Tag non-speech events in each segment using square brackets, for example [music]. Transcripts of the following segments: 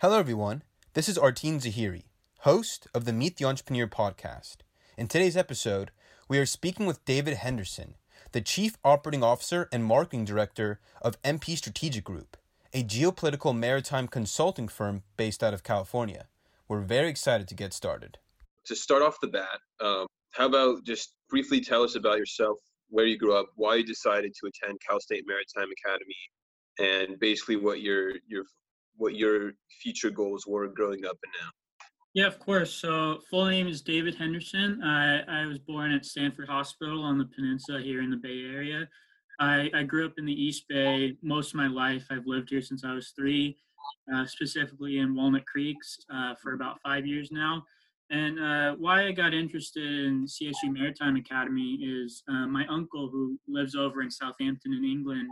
Hello, everyone. This is Arteen Zahiri, host of the Meet the Entrepreneur podcast. In today's episode, we are speaking with David Henderson, the Chief Operating Officer and Marketing Director of MP Strategic Group, a geopolitical maritime consulting firm based out of California. We're very excited to get started. To start off the bat, um, how about just briefly tell us about yourself, where you grew up, why you decided to attend Cal State Maritime Academy, and basically what your your what your future goals were growing up and now. Yeah, of course. So, full name is David Henderson. I, I was born at Stanford Hospital on the peninsula here in the Bay Area. I, I grew up in the East Bay most of my life. I've lived here since I was three, uh, specifically in Walnut Creeks uh, for about five years now. And uh, why I got interested in CSU Maritime Academy is uh, my uncle, who lives over in Southampton in England,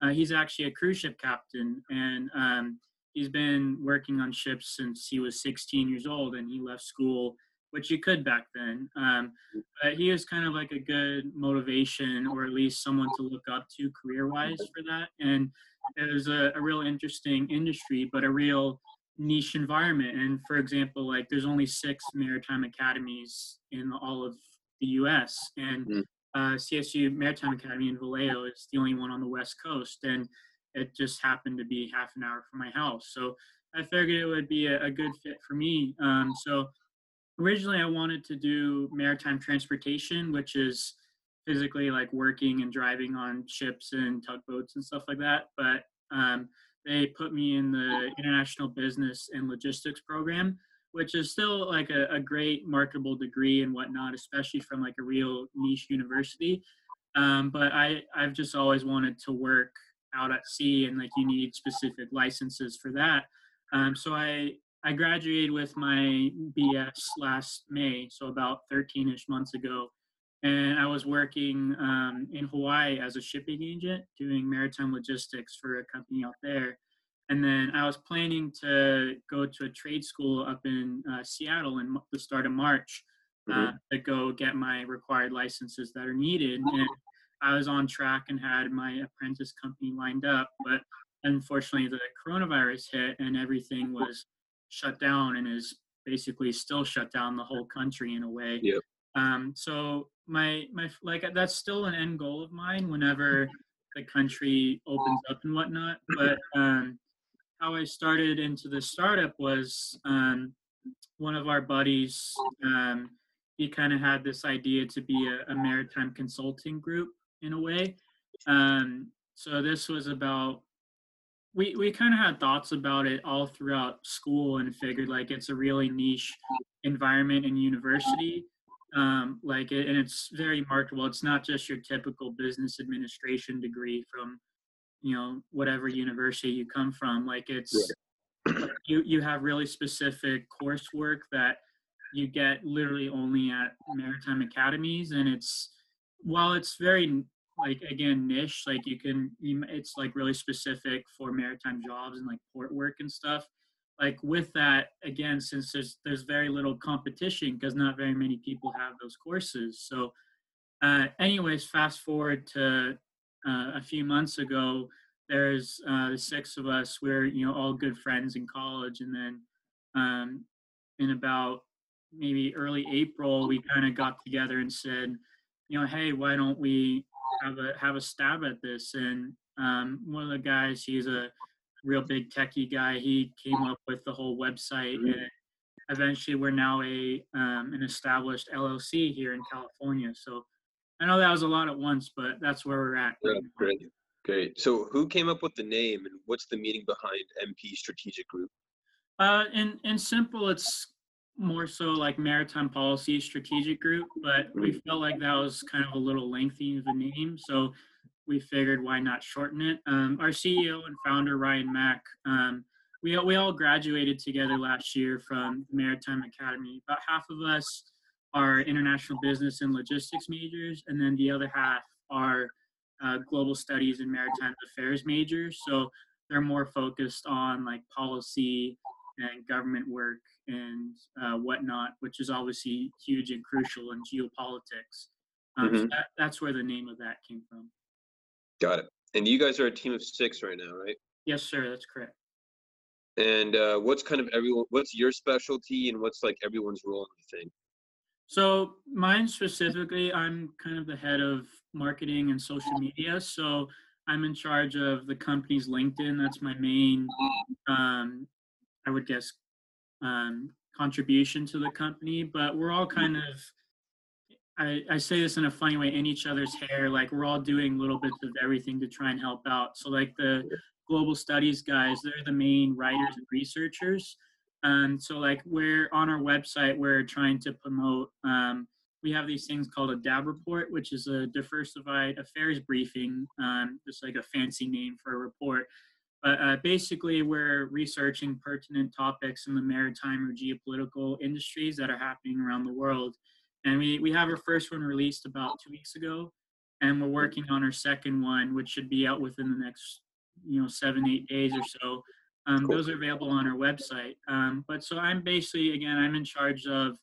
uh, he's actually a cruise ship captain. And um, he's been working on ships since he was 16 years old and he left school which you could back then. Um, but he was kind of like a good motivation or at least someone to look up to career wise for that. And it was a, a real interesting industry but a real niche environment. And for example like there's only six maritime academies in all of the us and mm. uh, csu maritime academy in vallejo is the only one on the west coast. And it just happened to be half an hour from my house. So I figured it would be a, a good fit for me. Um, so originally I wanted to do maritime transportation, which is physically like working and driving on ships and tugboats and stuff like that. But um, they put me in the international business and logistics program, which is still like a, a great marketable degree and whatnot, especially from like a real niche university. Um, but I, I've just always wanted to work out at sea and like you need specific licenses for that. Um, so I I graduated with my BS last May, so about 13ish months ago, and I was working um, in Hawaii as a shipping agent doing maritime logistics for a company out there. And then I was planning to go to a trade school up in uh, Seattle in the start of March uh, mm-hmm. to go get my required licenses that are needed. And I was on track and had my apprentice company lined up, but unfortunately the coronavirus hit and everything was shut down and is basically still shut down the whole country in a way. Yep. Um, so my my like that's still an end goal of mine whenever the country opens up and whatnot. But um, how I started into the startup was um, one of our buddies. Um, he kind of had this idea to be a, a maritime consulting group in a way. Um, so this was about we we kind of had thoughts about it all throughout school and figured like it's a really niche environment in university. Um, like it, and it's very marketable. It's not just your typical business administration degree from you know whatever university you come from. Like it's you you have really specific coursework that you get literally only at maritime academies and it's while it's very like again niche like you can it's like really specific for maritime jobs and like port work and stuff like with that again since there's there's very little competition because not very many people have those courses so uh, anyways fast forward to uh, a few months ago there's uh, the six of us we're you know all good friends in college and then um, in about maybe early april we kind of got together and said you know, hey, why don't we have a have a stab at this? And um, one of the guys, he's a real big techie guy. He came up with the whole website, mm-hmm. and eventually, we're now a um, an established LLC here in California. So I know that was a lot at once, but that's where we're at. Yeah, great, great. So who came up with the name, and what's the meaning behind MP Strategic Group? Uh, in in simple, it's more so like maritime policy strategic group, but we felt like that was kind of a little lengthy of a name, so we figured why not shorten it. Um, our CEO and founder Ryan Mack, um, we we all graduated together last year from Maritime Academy. About half of us are international business and logistics majors, and then the other half are uh, global studies and maritime affairs majors. So they're more focused on like policy and government work and uh, whatnot, which is obviously huge and crucial in geopolitics. Um, mm-hmm. so that, that's where the name of that came from. Got it. And you guys are a team of six right now, right? Yes, sir. That's correct. And uh, what's kind of everyone? What's your specialty, and what's like everyone's role in the thing? So mine specifically, I'm kind of the head of marketing and social media. So I'm in charge of the company's LinkedIn. That's my main, um, I would guess, um, contribution to the company. But we're all kind of, I, I say this in a funny way, in each other's hair. Like we're all doing little bits of everything to try and help out. So like the global studies guys, they're the main writers and researchers. Um, so like we're on our website, we're trying to promote. Um, we have these things called a DAB report, which is a diversified affairs briefing, um, just like a fancy name for a report. But uh, basically, we're researching pertinent topics in the maritime or geopolitical industries that are happening around the world. And we, we have our first one released about two weeks ago, and we're working on our second one, which should be out within the next, you know, seven, eight days or so. Um. Those are available on our website. Um, but so I'm basically, again, I'm in charge of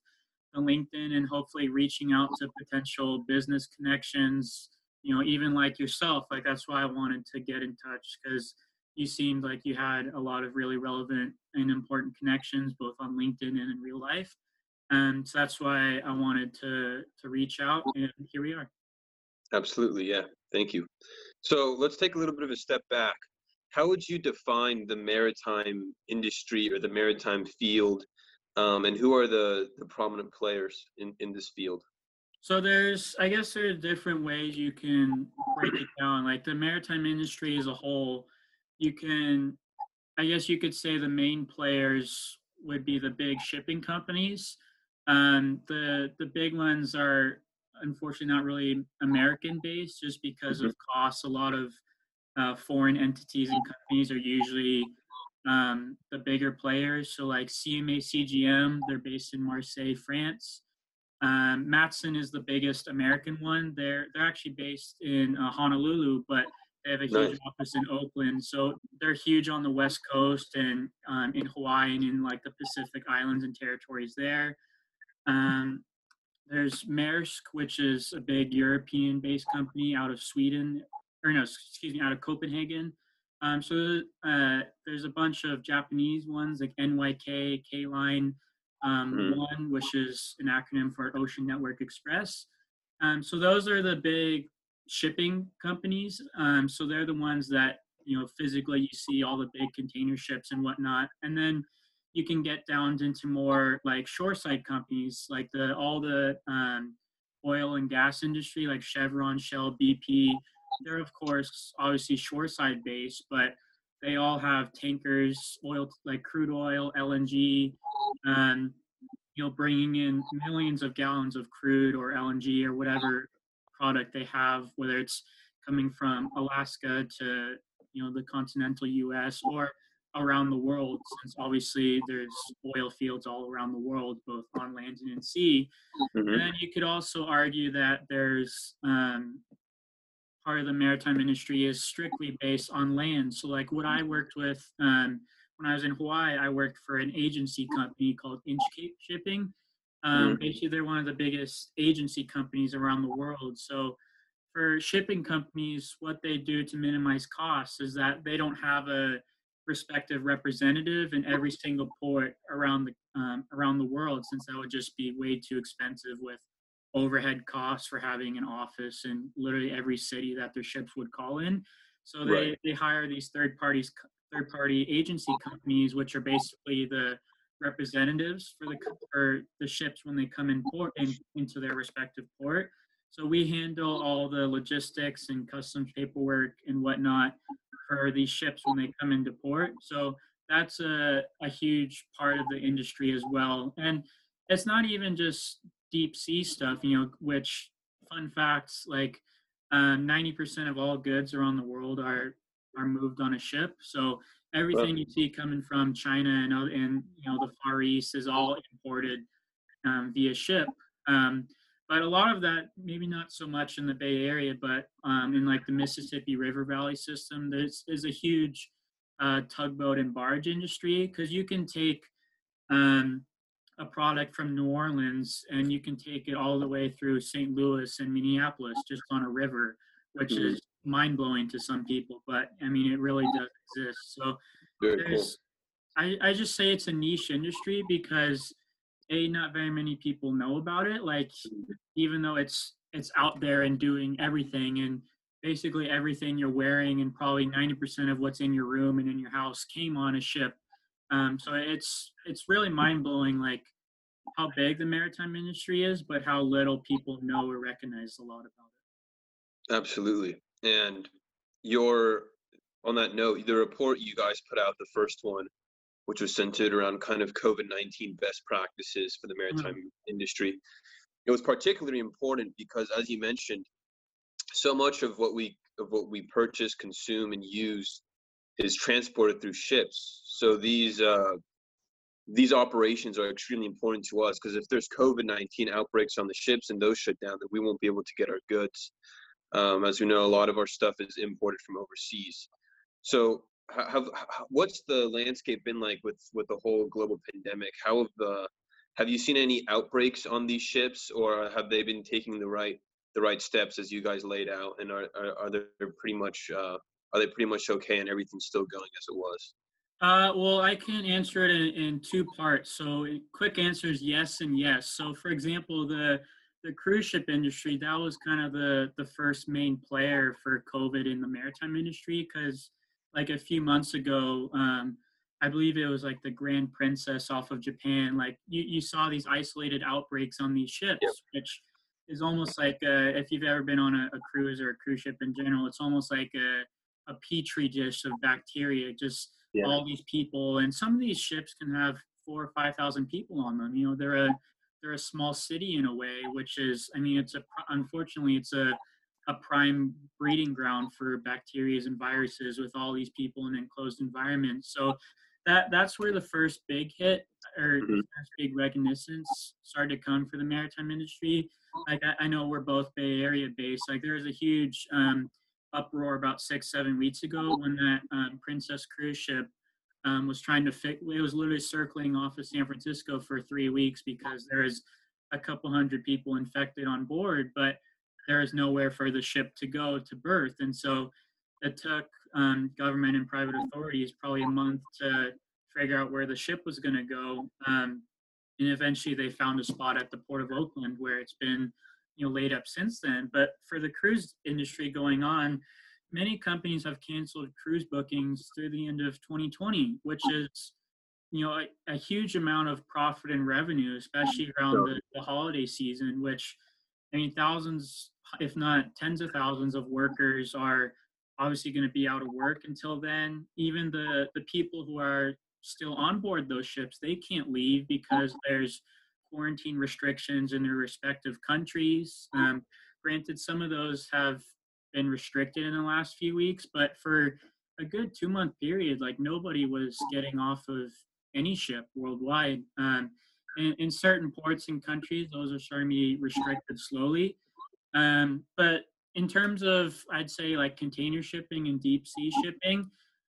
the LinkedIn and hopefully reaching out to potential business connections, you know, even like yourself. Like that's why I wanted to get in touch because you seemed like you had a lot of really relevant and important connections both on LinkedIn and in real life. And so that's why I wanted to to reach out and here we are. Absolutely, yeah. Thank you. So let's take a little bit of a step back how would you define the maritime industry or the maritime field um, and who are the, the prominent players in, in this field so there's i guess there are different ways you can break it down like the maritime industry as a whole you can i guess you could say the main players would be the big shipping companies um, the the big ones are unfortunately not really american based just because mm-hmm. of costs a lot of uh, foreign entities and companies are usually um, the bigger players. So like CMA CGM, they're based in Marseille, France. Um, Matson is the biggest American one. They're they're actually based in uh, Honolulu, but they have a huge nice. office in Oakland. So they're huge on the West Coast and um, in Hawaii and in like the Pacific Islands and territories there. Um, there's Maersk, which is a big European-based company out of Sweden or no, excuse me, out of Copenhagen. Um, so uh, there's a bunch of Japanese ones like NYK, K Line, um, mm-hmm. ONE which is an acronym for Ocean Network Express. Um, so those are the big shipping companies. Um, so they're the ones that you know physically you see all the big container ships and whatnot, and then you can get down into more like shoreside companies like the all the um, oil and gas industry like Chevron, Shell, BP they're of course obviously shoreside based, but they all have tankers, oil like crude oil, LNG, and you know bringing in millions of gallons of crude or LNG or whatever product they have, whether it's coming from Alaska to you know the continental U.S. or around the world, since obviously there's oil fields all around the world, both on land and in sea. Mm-hmm. And then you could also argue that there's um, part of the maritime industry is strictly based on land. So, like what I worked with um, when I was in Hawaii, I worked for an agency company called Inchcape Shipping. Um, mm-hmm. Basically, they're one of the biggest agency companies around the world. So, for shipping companies, what they do to minimize costs is that they don't have a respective representative in every single port around the um, around the world, since that would just be way too expensive with overhead costs for having an office in literally every city that their ships would call in. So they, right. they hire these third parties, third party agency companies, which are basically the representatives for the for the ships when they come in port in, into their respective port. So we handle all the logistics and customs paperwork and whatnot for these ships when they come into port. So that's a, a huge part of the industry as well. And it's not even just deep sea stuff, you know, which fun facts like uh, 90% of all goods around the world are are moved on a ship. So everything you see coming from China and and you know the Far East is all imported um, via ship. Um, but a lot of that, maybe not so much in the Bay Area, but um, in like the Mississippi River Valley system, there's is a huge uh, tugboat and barge industry because you can take um, a product from New Orleans and you can take it all the way through St. Louis and Minneapolis just on a river, which mm-hmm. is mind blowing to some people. But I mean, it really does exist. So Very there's, I, I just say it's a niche industry because a not very many people know about it. Like even though it's it's out there and doing everything and basically everything you're wearing and probably 90% of what's in your room and in your house came on a ship. Um, so it's it's really mind blowing like how big the maritime industry is, but how little people know or recognize a lot about it. Absolutely. And your on that note, the report you guys put out, the first one, which was centered around kind of COVID 19 best practices for the mm-hmm. maritime mm-hmm. industry. It was particularly important because, as you mentioned, so much of what we of what we purchase, consume, and use is transported through ships. So these uh, these operations are extremely important to us because if there's COVID 19 outbreaks on the ships and those shut down, then we won't be able to get our goods. Um, as we know, a lot of our stuff is imported from overseas. So have, what's the landscape been like with with the whole global pandemic? How have the have you seen any outbreaks on these ships, or have they been taking the right the right steps as you guys laid out? And are are, are they pretty much uh, are they pretty much okay, and everything's still going as it was? Uh, well, I can answer it in, in two parts. So, quick answer is yes and yes. So, for example, the the cruise ship industry that was kind of the the first main player for COVID in the maritime industry because like a few months ago, um, I believe it was like the Grand Princess off of Japan. Like you, you saw these isolated outbreaks on these ships, yep. which is almost like uh, if you've ever been on a, a, cruise or a cruise ship in general, it's almost like a, a petri dish of bacteria. Just yeah. all these people, and some of these ships can have four or five thousand people on them. You know, they're a they're a small city in a way, which is, I mean, it's a unfortunately it's a a prime breeding ground for bacteria and viruses with all these people in enclosed environments. So that that's where the first big hit or mm-hmm. first big reconnaissance started to come for the maritime industry. Like I, I, know we're both Bay Area based. Like there was a huge um, uproar about six seven weeks ago when that um, Princess cruise ship um, was trying to fix. It was literally circling off of San Francisco for three weeks because there is a couple hundred people infected on board, but there is nowhere for the ship to go to berth. And so it took um, government and private authorities probably a month to figure out where the ship was going to go. Um, and eventually they found a spot at the port of Oakland where it's been you know laid up since then. But for the cruise industry going on, many companies have canceled cruise bookings through the end of 2020, which is you know a, a huge amount of profit and revenue, especially around the, the holiday season, which I mean, thousands, if not tens of thousands of workers are obviously going to be out of work until then. Even the, the people who are still on board those ships, they can't leave because there's quarantine restrictions in their respective countries. Um, granted, some of those have been restricted in the last few weeks, but for a good two month period, like nobody was getting off of any ship worldwide. Um, in, in certain ports and countries, those are starting to be restricted slowly. Um, but in terms of, I'd say like container shipping and deep sea shipping,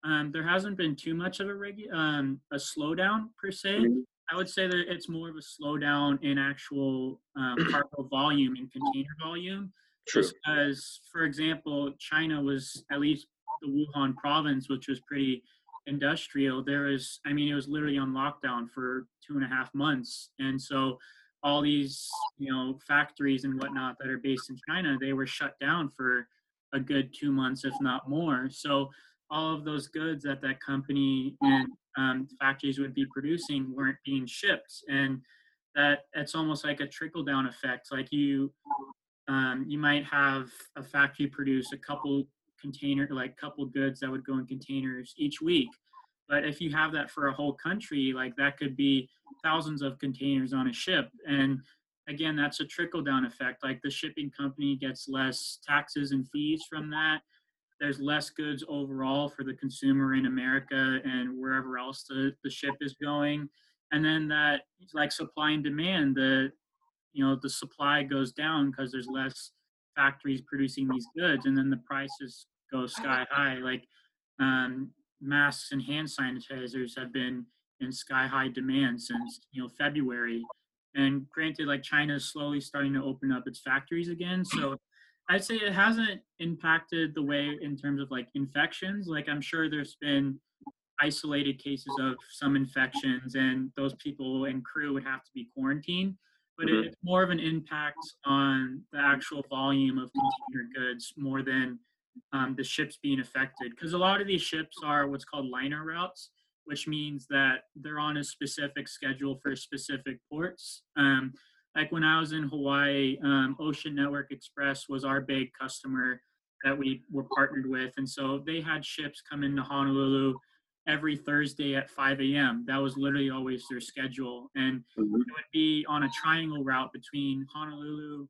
um, there hasn't been too much of a regu- um, a slowdown per se. I would say that it's more of a slowdown in actual um, cargo volume and container volume. True. Because, for example, China was at least the Wuhan province, which was pretty industrial, there was, I mean, it was literally on lockdown for two and a half months. And so all these, you know, factories and whatnot that are based in China, they were shut down for a good two months, if not more. So all of those goods that that company and um, factories would be producing weren't being shipped. And that it's almost like a trickle down effect. Like you, um, you might have a factory produce a couple container, like couple goods that would go in containers each week. But if you have that for a whole country, like that could be thousands of containers on a ship. And again, that's a trickle down effect. Like the shipping company gets less taxes and fees from that. There's less goods overall for the consumer in America and wherever else the, the ship is going. And then that like supply and demand, the you know, the supply goes down because there's less factories producing these goods and then the prices go sky high. Like um, masks and hand sanitizers have been in sky high demand since you know February. And granted, like China is slowly starting to open up its factories again, so I'd say it hasn't impacted the way in terms of like infections. Like I'm sure there's been isolated cases of some infections, and those people and crew would have to be quarantined. But Mhm. it's more of an impact on the actual volume of container goods more than um, the ships being affected. Because a lot of these ships are what's called liner routes, which means that they're on a specific schedule for specific ports. Um, like when I was in Hawaii, um, Ocean Network Express was our big customer that we were partnered with. And so they had ships come into Honolulu every Thursday at 5 a.m. That was literally always their schedule. And Mhm. it would be on a triangle route between Honolulu,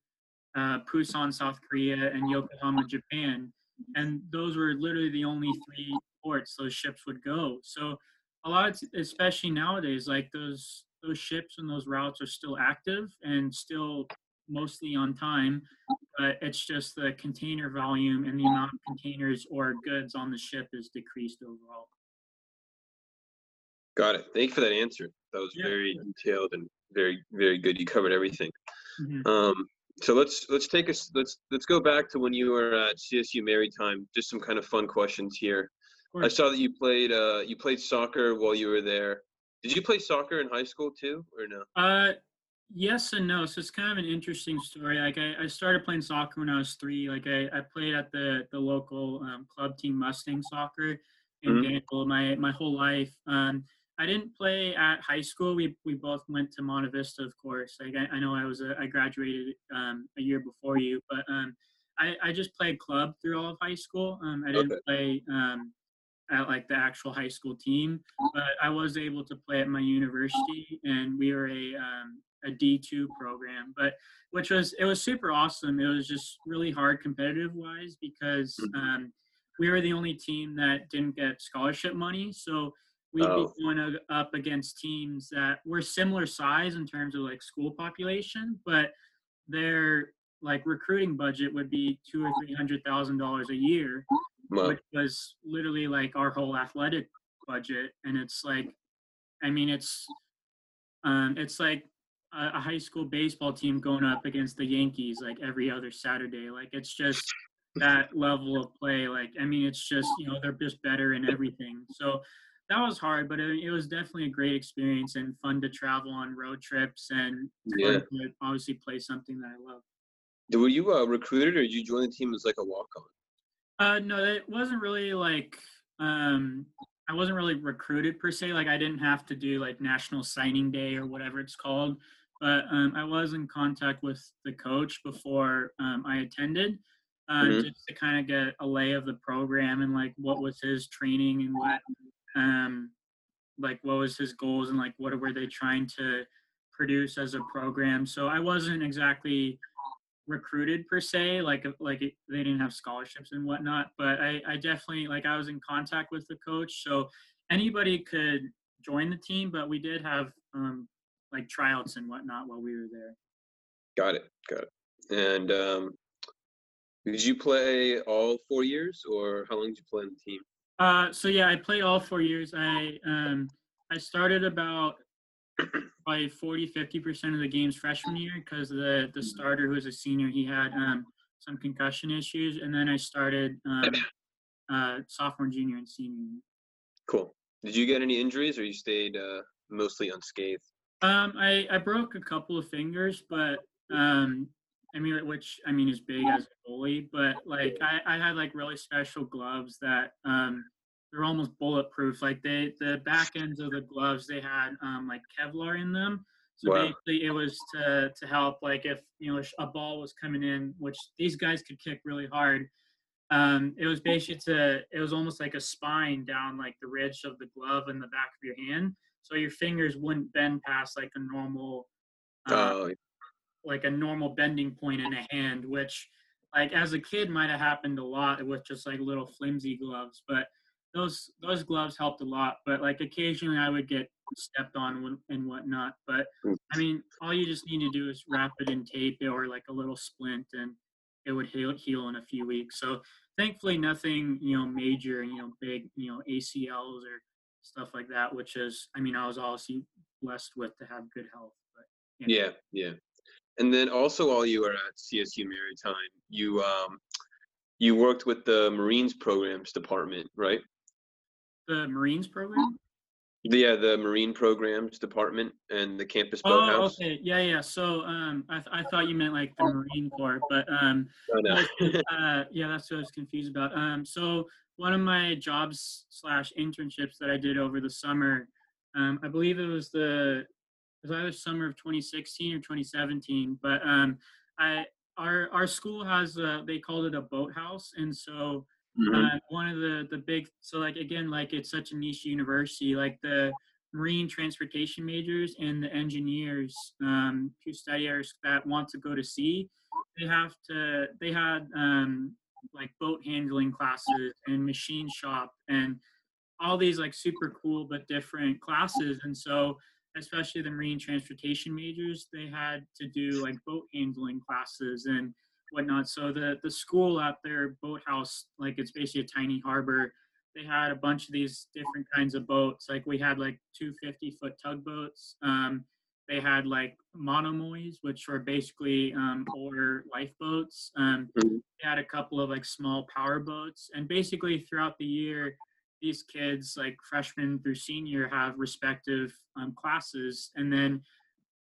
uh, Busan, South Korea, and Yokohama, Japan. And those were literally the only three ports those ships would go. So a lot, of, especially nowadays, like those those ships and those routes are still active and still mostly on time, but it's just the container volume and the amount of containers or goods on the ship is decreased overall. Got it. Thank you for that answer. That was Yeah. very detailed and very very good. You covered everything. Mhm. Um, so let's let's take us let's let's go back to when you were at CSU Maritime. Just some kind of fun questions here. I saw that you played uh you played soccer while you were there. Did you play soccer in high school too, or no? Uh, yes and no. So it's kind of an interesting story. Like I, I started playing soccer when I was three. Like I, I played at the the local um, club team Mustang Soccer in Mhm. Danville my my whole life. Um, I didn't play at high school. We we both went to Monte Vista, of course. Like I, I know I was a, I graduated um, a year before you, but um, I I just played club through all of high school. Um, I didn't Okay. play um at like the actual high school team, but I was able to play at my university, and we were a um, a D two program, but which was it was super awesome. It was just really hard competitive wise because Mhm. um, we were the only team that didn't get scholarship money, so we'd Oh. be going up against teams that were similar size in terms of like school population, but their like recruiting budget would be two or three hundred thousand dollars a year, Wow. which was literally like our whole athletic budget and it's like i mean it's um it's like a, a high school baseball team going up against the yankees like every other saturday like it's just that level of play like i mean it's just you know they're just better in everything so that was hard but it, it was definitely a great experience and fun to travel on road trips and Yeah. obviously play something that i love Were you uh, recruited or did you join the team as like a walk on? Uh, no, it wasn't really like um, I wasn't really recruited per se. Like I didn't have to do like National Signing Day or whatever it's called, but um, I was in contact with the coach before um, I attended, uh, Mhm. just to kind of get a lay of the program and like what was his training and what, um, like what was his goals and like what were they trying to produce as a program. So I wasn't exactly recruited per se like like it, they didn't have scholarships and whatnot but I, I definitely like i was in contact with the coach so anybody could join the team but we did have um like tryouts and whatnot while we were there Got it. Got it. And um, did you play all four years, or how long did you play on the team? Uh so yeah i played all four years i um i started about probably 40 50 percent of the games freshman year because the the starter who was a senior he had um some concussion issues and then i started um uh sophomore junior and senior year. Cool. Did you get any injuries, or you stayed uh, mostly unscathed? Um, I, I broke a couple of fingers, but um, I mean, which I mean is big as a goalie, but like I, I had like really special gloves that um, they're almost bulletproof. Like they, the back ends of the gloves, they had um, like Kevlar in them. So Wow. basically, it was to to help like if you know a ball was coming in, which these guys could kick really hard. Um, it was basically to it was almost like a spine down like the ridge of the glove and the back of your hand so your fingers wouldn't bend past like a normal uh, Oh, like a normal bending point in a hand which like as a kid might have happened a lot with just like little flimsy gloves but those those gloves helped a lot but like occasionally i would get stepped on and whatnot but i mean all you just need to do is wrap it in tape or like a little splint and it would heal, heal in a few weeks so thankfully nothing you know major you know big you know acls or stuff like that which is i mean i was obviously blessed with to have good health but yeah, yeah. And then also, while you were at CSU Maritime, you um, you worked with the Marines programs department, right? The Marines program. Yeah, the Marine Programs Department and the campus Oh, boathouse. okay. Yeah, yeah. So um, I, th- I thought you meant like the Marine Corps, but um, Oh, no. [laughs] uh, yeah, that's what I was confused about. Um, so one of my jobs slash internships that I did over the summer, um, I believe it was the was either summer of 2016 or 2017, but um, I our our school has a, they called it a boathouse, and so Mhm. uh, one of the the big so like again like it's such a niche university like the marine transportation majors and the engineers um, who study areas that want to go to sea they have to they had um, like boat handling classes and machine shop and all these like super cool but different classes and so especially the marine transportation majors they had to do like boat handling classes and whatnot. So the the school out there, boathouse, like it's basically a tiny harbor. They had a bunch of these different kinds of boats. Like we had like two 50 foot tugboats. Um, they had like monomoys, which are basically um, oar lifeboats. Um, Mhm. they had a couple of like small power boats, and basically throughout the year, these kids, like freshman through senior, have respective um, classes, and then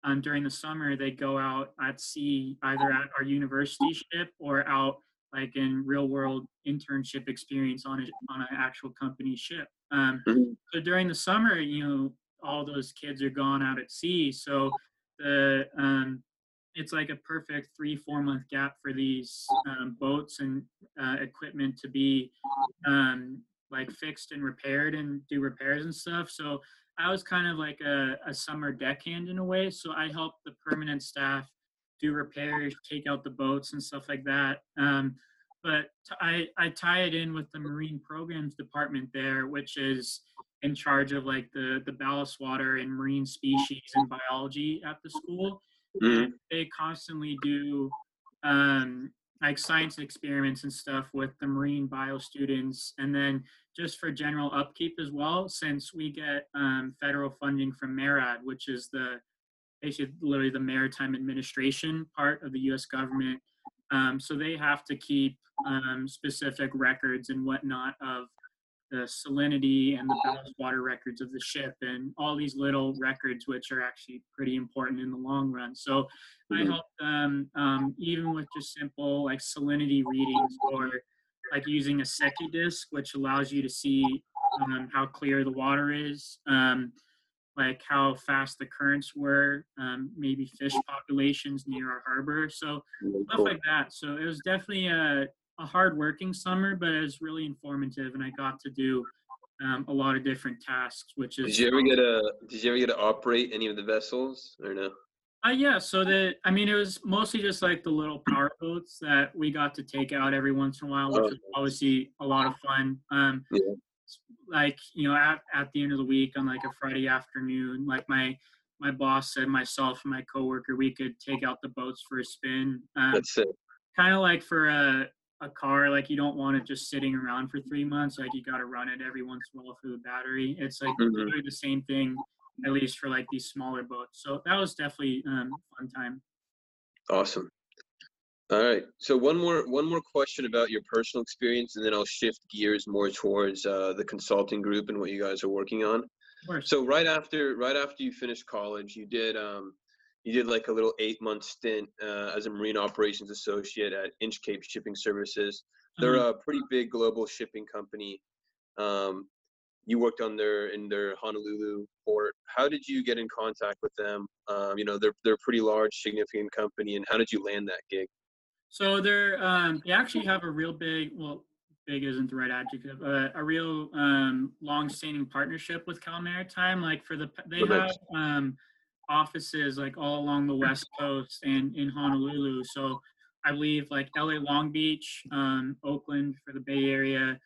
um, during the summer they go out at sea either at our university ship or out like in real world internship experience on a, on an actual company ship um, Mhm. so during the summer you know all those kids are gone out at sea so the um, it's like a perfect three four month gap for these um, boats and uh, equipment to be um, like fixed and repaired and do repairs and stuff so I was kind of like a, a summer deckhand in a way. So I helped the permanent staff do repairs, take out the boats and stuff like that. Um, but t- I, I tie it in with the marine programs department there, which is in charge of like the, the ballast water and marine species and biology at the school. Mhm. They constantly do um, like science experiments and stuff with the marine bio students. And then just for general upkeep as well, since we get um, federal funding from MARAD, which is the basically literally the maritime administration part of the U.S. government. Um, so they have to keep um, specific records and whatnot of the salinity and the ballast water records of the ship and all these little records, which are actually pretty important in the long run. So I Mhm. help them um, even with just simple like salinity readings or like using a Secchi disc, which allows you to see um, how clear the water is, um, like how fast the currents were, um, maybe fish populations near our harbor. So stuff like that. So it was definitely a, a hard working summer, but it was really informative, and I got to do um, a lot of different tasks, which is Did you ever get a? Did you ever get to operate any of the vessels or no? Uh, yeah, so the I mean it was mostly just like the little power boats that we got to take out every once in a while, which Oh, was obviously a lot of fun. Um, Yeah. like you know, at at the end of the week on like a Friday afternoon, like my my boss said myself and my coworker we could take out the boats for a spin. Um, That's it. kind of like for a a car, like you don't want it just sitting around for three months. Like you got to run it every once in a while for the battery. It's like Mhm. literally the same thing, at least for like these smaller boats. So that was definitely um, fun time. Awesome. All right. So one more one more question about your personal experience, and then I'll shift gears more towards uh, the consulting group and what you guys are working on. So right after right after you finished college, you did um, you did like a little eight month stint uh, as a marine operations associate at Inchcape Shipping Services. They're Mhm. a pretty big global shipping company. Um, you worked on their in their Honolulu port. How did you get in contact with them? Um, you know, they're they're a pretty large, significant company, and how did you land that gig? So they're um, they actually have a real big well big isn't the right adjective uh, a real um, long-standing partnership with Cal Maritime. Like for the they have um, offices like all along the west coast and in Honolulu. So I believe like LA Long Beach, um, Oakland for the Bay Area,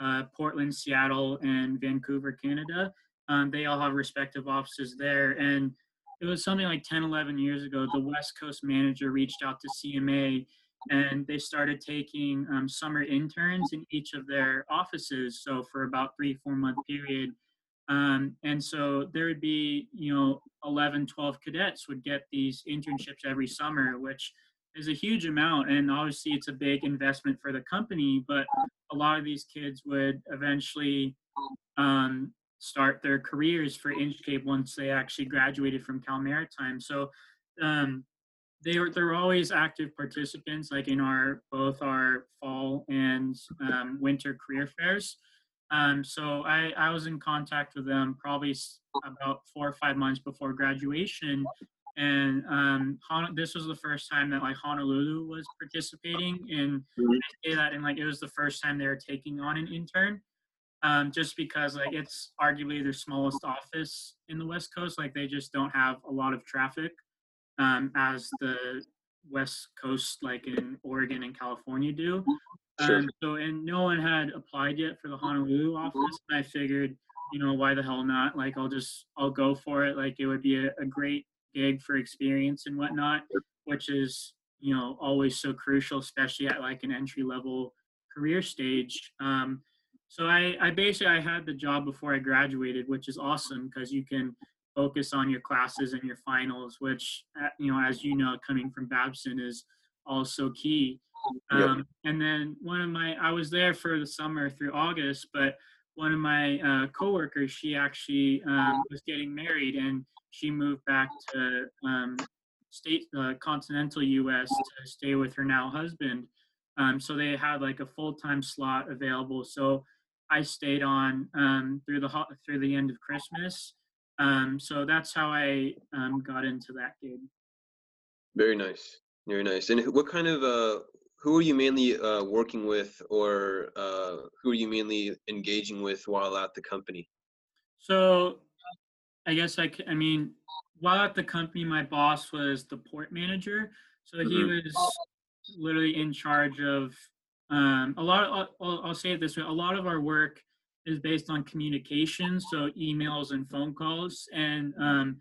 uh, Portland, Seattle, and Vancouver, Canada. Um, they all have respective offices there and it was something like 10 11 years ago the west coast manager reached out to CMA and they started taking um, summer interns in each of their offices so for about three four month period um, and so there would be you know 11 12 cadets would get these internships every summer which is a huge amount and obviously it's a big investment for the company but a lot of these kids would eventually um, start their careers for Inchcape once they actually graduated from Cal Maritime. So um, they were they're always active participants, like in our both our fall and um, winter career fairs. Um, so I, I was in contact with them probably about four or five months before graduation, and um, this was the first time that like Honolulu was participating in mm-hmm. say that, and like it was the first time they were taking on an intern. Um, just because like it's arguably their smallest office in the West Coast, like they just don't have a lot of traffic um, as the West Coast, like in Oregon and California, do. Sure. Um, so, and no one had applied yet for the Honolulu office. And I figured, you know, why the hell not? Like, I'll just, I'll go for it. Like, it would be a, a great gig for experience and whatnot, which is, you know, always so crucial, especially at like an entry level career stage. Um, so I, I basically I had the job before I graduated, which is awesome because you can focus on your classes and your finals, which uh, you know, as you know, coming from Babson is also key. Um, yep. And then one of my, I was there for the summer through August, but one of my uh, coworkers, she actually um, was getting married and she moved back to um, state, uh, continental U.S. to stay with her now husband. Um, so they had like a full time slot available. So I stayed on um, through the through the end of Christmas. Um, so that's how I um, got into that gig. Very nice, very nice. And what kind of uh, who are you mainly uh, working with, or uh, who are you mainly engaging with while at the company? So, I guess I, I mean, while at the company, my boss was the port manager. So mm-hmm. he was literally in charge of um, a lot. Of, I'll, I'll say it this way: a lot of our work is based on communication, so emails and phone calls, and um,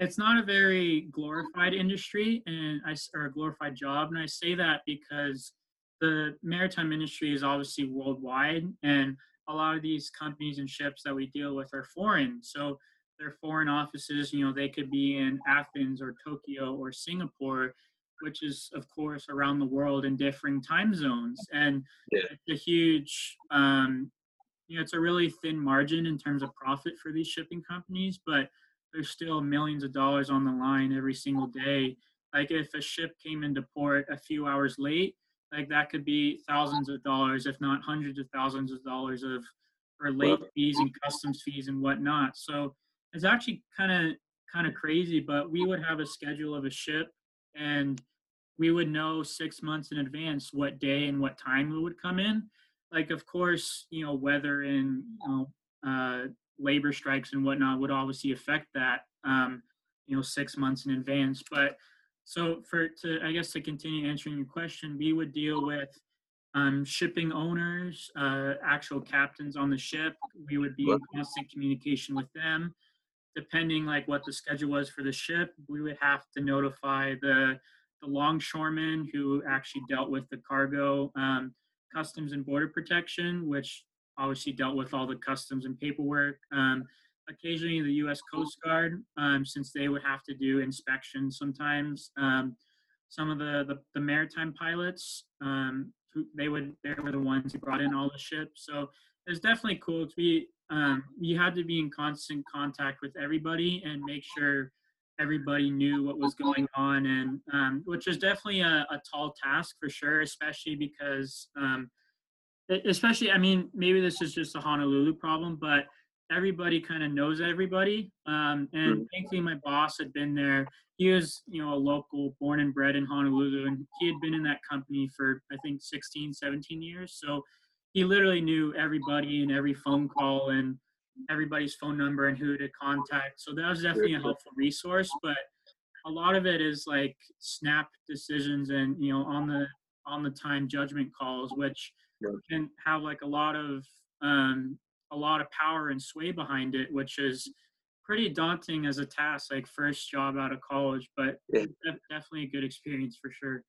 it's not a very glorified industry and I or a glorified job, and I say that because the maritime industry is obviously worldwide, and a lot of these companies and ships that we deal with are foreign. So their foreign offices, you know, they could be in Athens or Tokyo or Singapore, which is of course around the world in differing time zones, and yeah. it's a huge um, you know, it's a really thin margin in terms of profit for these shipping companies, but there's still millions of dollars on the line every single day. Like if a ship came into port a few hours late, like that could be thousands of dollars, if not hundreds of thousands of dollars of for late fees and customs fees and whatnot. So it's actually kind of kind of crazy, but we would have a schedule of a ship and we would know six months in advance what day and what time it would come in like of course you know weather and you know uh, labor strikes and whatnot would obviously affect that um, you know six months in advance. But so for to i guess to continue answering your question we would deal with um, shipping owners uh, actual captains on the ship. We would be in constant communication with them. Depending like what the schedule was for the ship we would have to notify the the longshoremen who actually dealt with the cargo um, Customs and Border Protection, which obviously dealt with all the customs and paperwork. Um, occasionally, the U.S. Coast Guard, um, since they would have to do inspections sometimes. Um, some of the, the, the maritime pilots, um, who they would they were the ones who brought in all the ships. So it was definitely cool be. Um, you had to be in constant contact with everybody and make sure everybody knew what was going on and um, which was definitely a, a, tall task for sure especially because um, especially i mean maybe this is just a honolulu problem but everybody kind of knows everybody um, and mm-hmm. thankfully my boss had been there he was you know a local born and bred in honolulu and he had been in that company for i think 16 17 years so he literally knew everybody and every phone call and everybody's phone number and who to contact. So that was definitely a helpful resource. But a lot of it is like snap decisions and you know on the on the time judgment calls, which can have like a lot of um, a lot of power and sway behind it, which is pretty daunting as a task, like first job out of college. But yeah. definitely a good experience for sure.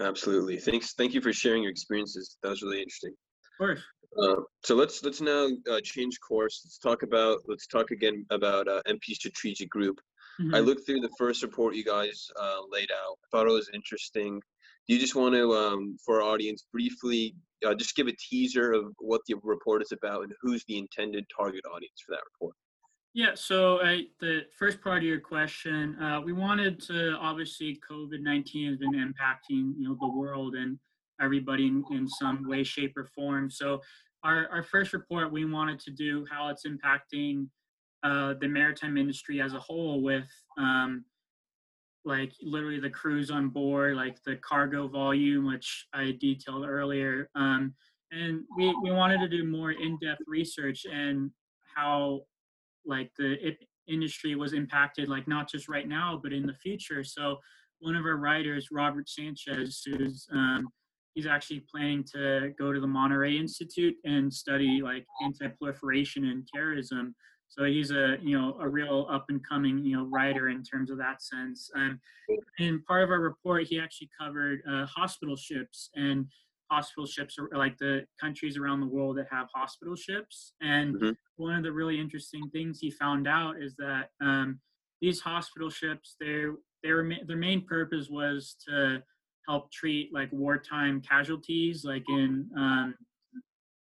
Absolutely. Thanks. Thank you for sharing your experiences. That was really interesting. Of course. Uh, so let's let's now uh, change course. Let's talk about let's talk again about uh, MP Strategic Group. Mm-hmm. I looked through the first report you guys uh, laid out. I thought it was interesting. Do you just want to, um, for our audience, briefly uh, just give a teaser of what the report is about and who's the intended target audience for that report. Yeah, so uh, the first part of your question, uh, we wanted to obviously COVID nineteen has been impacting you know the world and everybody in, in some way, shape, or form. So our our first report, we wanted to do how it's impacting uh, the maritime industry as a whole, with um, like literally the crews on board, like the cargo volume, which I detailed earlier. Um, and we, we wanted to do more in-depth research and how like the industry was impacted, like not just right now, but in the future. So one of our writers, Robert Sanchez, who's um, he's actually planning to go to the Monterey Institute and study like anti-proliferation and terrorism. So he's a you know a real up and coming you know writer in terms of that sense. Um, and part of our report, he actually covered uh, hospital ships and hospital ships are like the countries around the world that have hospital ships. And mm-hmm. one of the really interesting things he found out is that um, these hospital ships, their their their main purpose was to help treat like wartime casualties, like in um,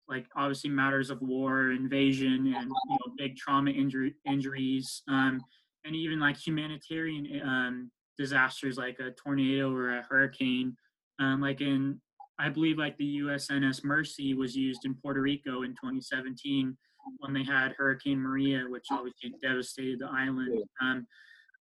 like obviously matters of war, invasion, and you know big trauma injury, injuries, um, and even like humanitarian um, disasters like a tornado or a hurricane. Um, like in, I believe like the USNS Mercy was used in Puerto Rico in 2017 when they had Hurricane Maria, which obviously devastated the island. Um,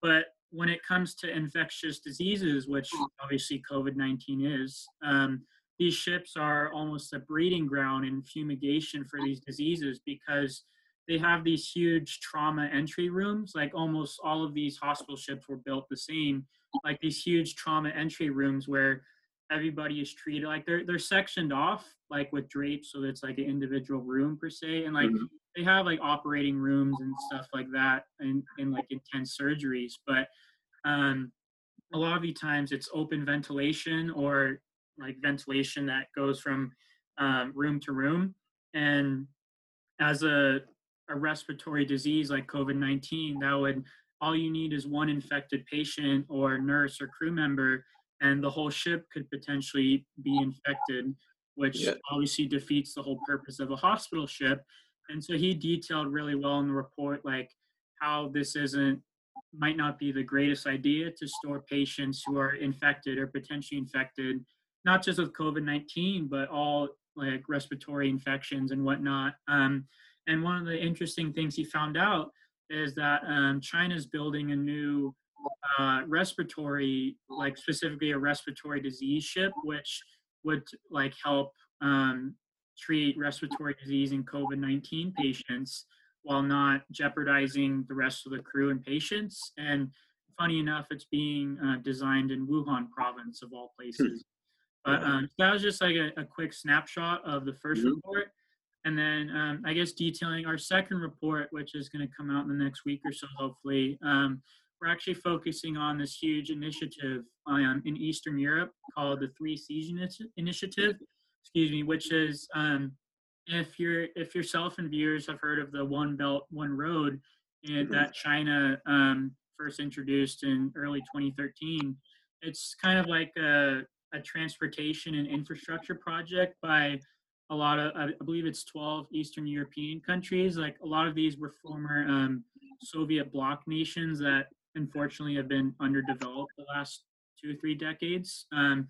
but when it comes to infectious diseases, which obviously COVID 19 is, um, these ships are almost a breeding ground and fumigation for these diseases because they have these huge trauma entry rooms. Like almost all of these hospital ships were built the same, like these huge trauma entry rooms where everybody is treated like they're they're sectioned off like with drapes so it's like an individual room per se and like mm-hmm. they have like operating rooms and stuff like that and, and like intense surgeries but um a lot of the times it's open ventilation or like ventilation that goes from um, room to room. And as a, a respiratory disease like COVID 19, that would all you need is one infected patient or nurse or crew member, and the whole ship could potentially be infected, which yeah. obviously defeats the whole purpose of a hospital ship. And so he detailed really well in the report, like how this isn't might not be the greatest idea to store patients who are infected or potentially infected not just with COVID 19, but all like respiratory infections and whatnot. Um, and one of the interesting things he found out is that um, China's building a new uh, respiratory, like specifically a respiratory disease ship, which would like help um, treat respiratory disease in COVID 19 patients while not jeopardizing the rest of the crew and patients. And funny enough, it's being uh, designed in Wuhan province of all places. But um, that was just like a, a, quick snapshot of the 1st mm-hmm. report. And then um, I guess detailing our second report, which is going to come out in the next week or so, hopefully. Um, we're actually focusing on this huge initiative um, in Eastern Europe called the Three Seas Initiative, excuse me, which is um, if you're if yourself and viewers have heard of the One Belt One Road, and mm-hmm. that China um, first introduced in early 2013, it's kind of like a a transportation and infrastructure project by a lot of i believe it's 12 eastern european countries like a lot of these were former um, soviet bloc nations that unfortunately have been underdeveloped the last two or three decades um,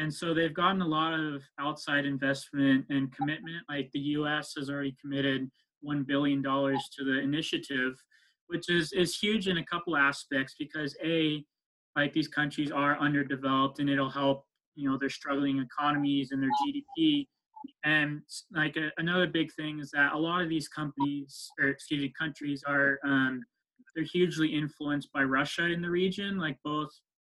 and so they've gotten a lot of outside investment and commitment like the us has already committed $1 billion to the initiative which is, is huge in a couple aspects because a like these countries are underdeveloped and it'll help you know their struggling economies and their GDP. And like a, another big thing is that a lot of these companies, or excuse me, countries are um, they're hugely influenced by Russia in the region, like both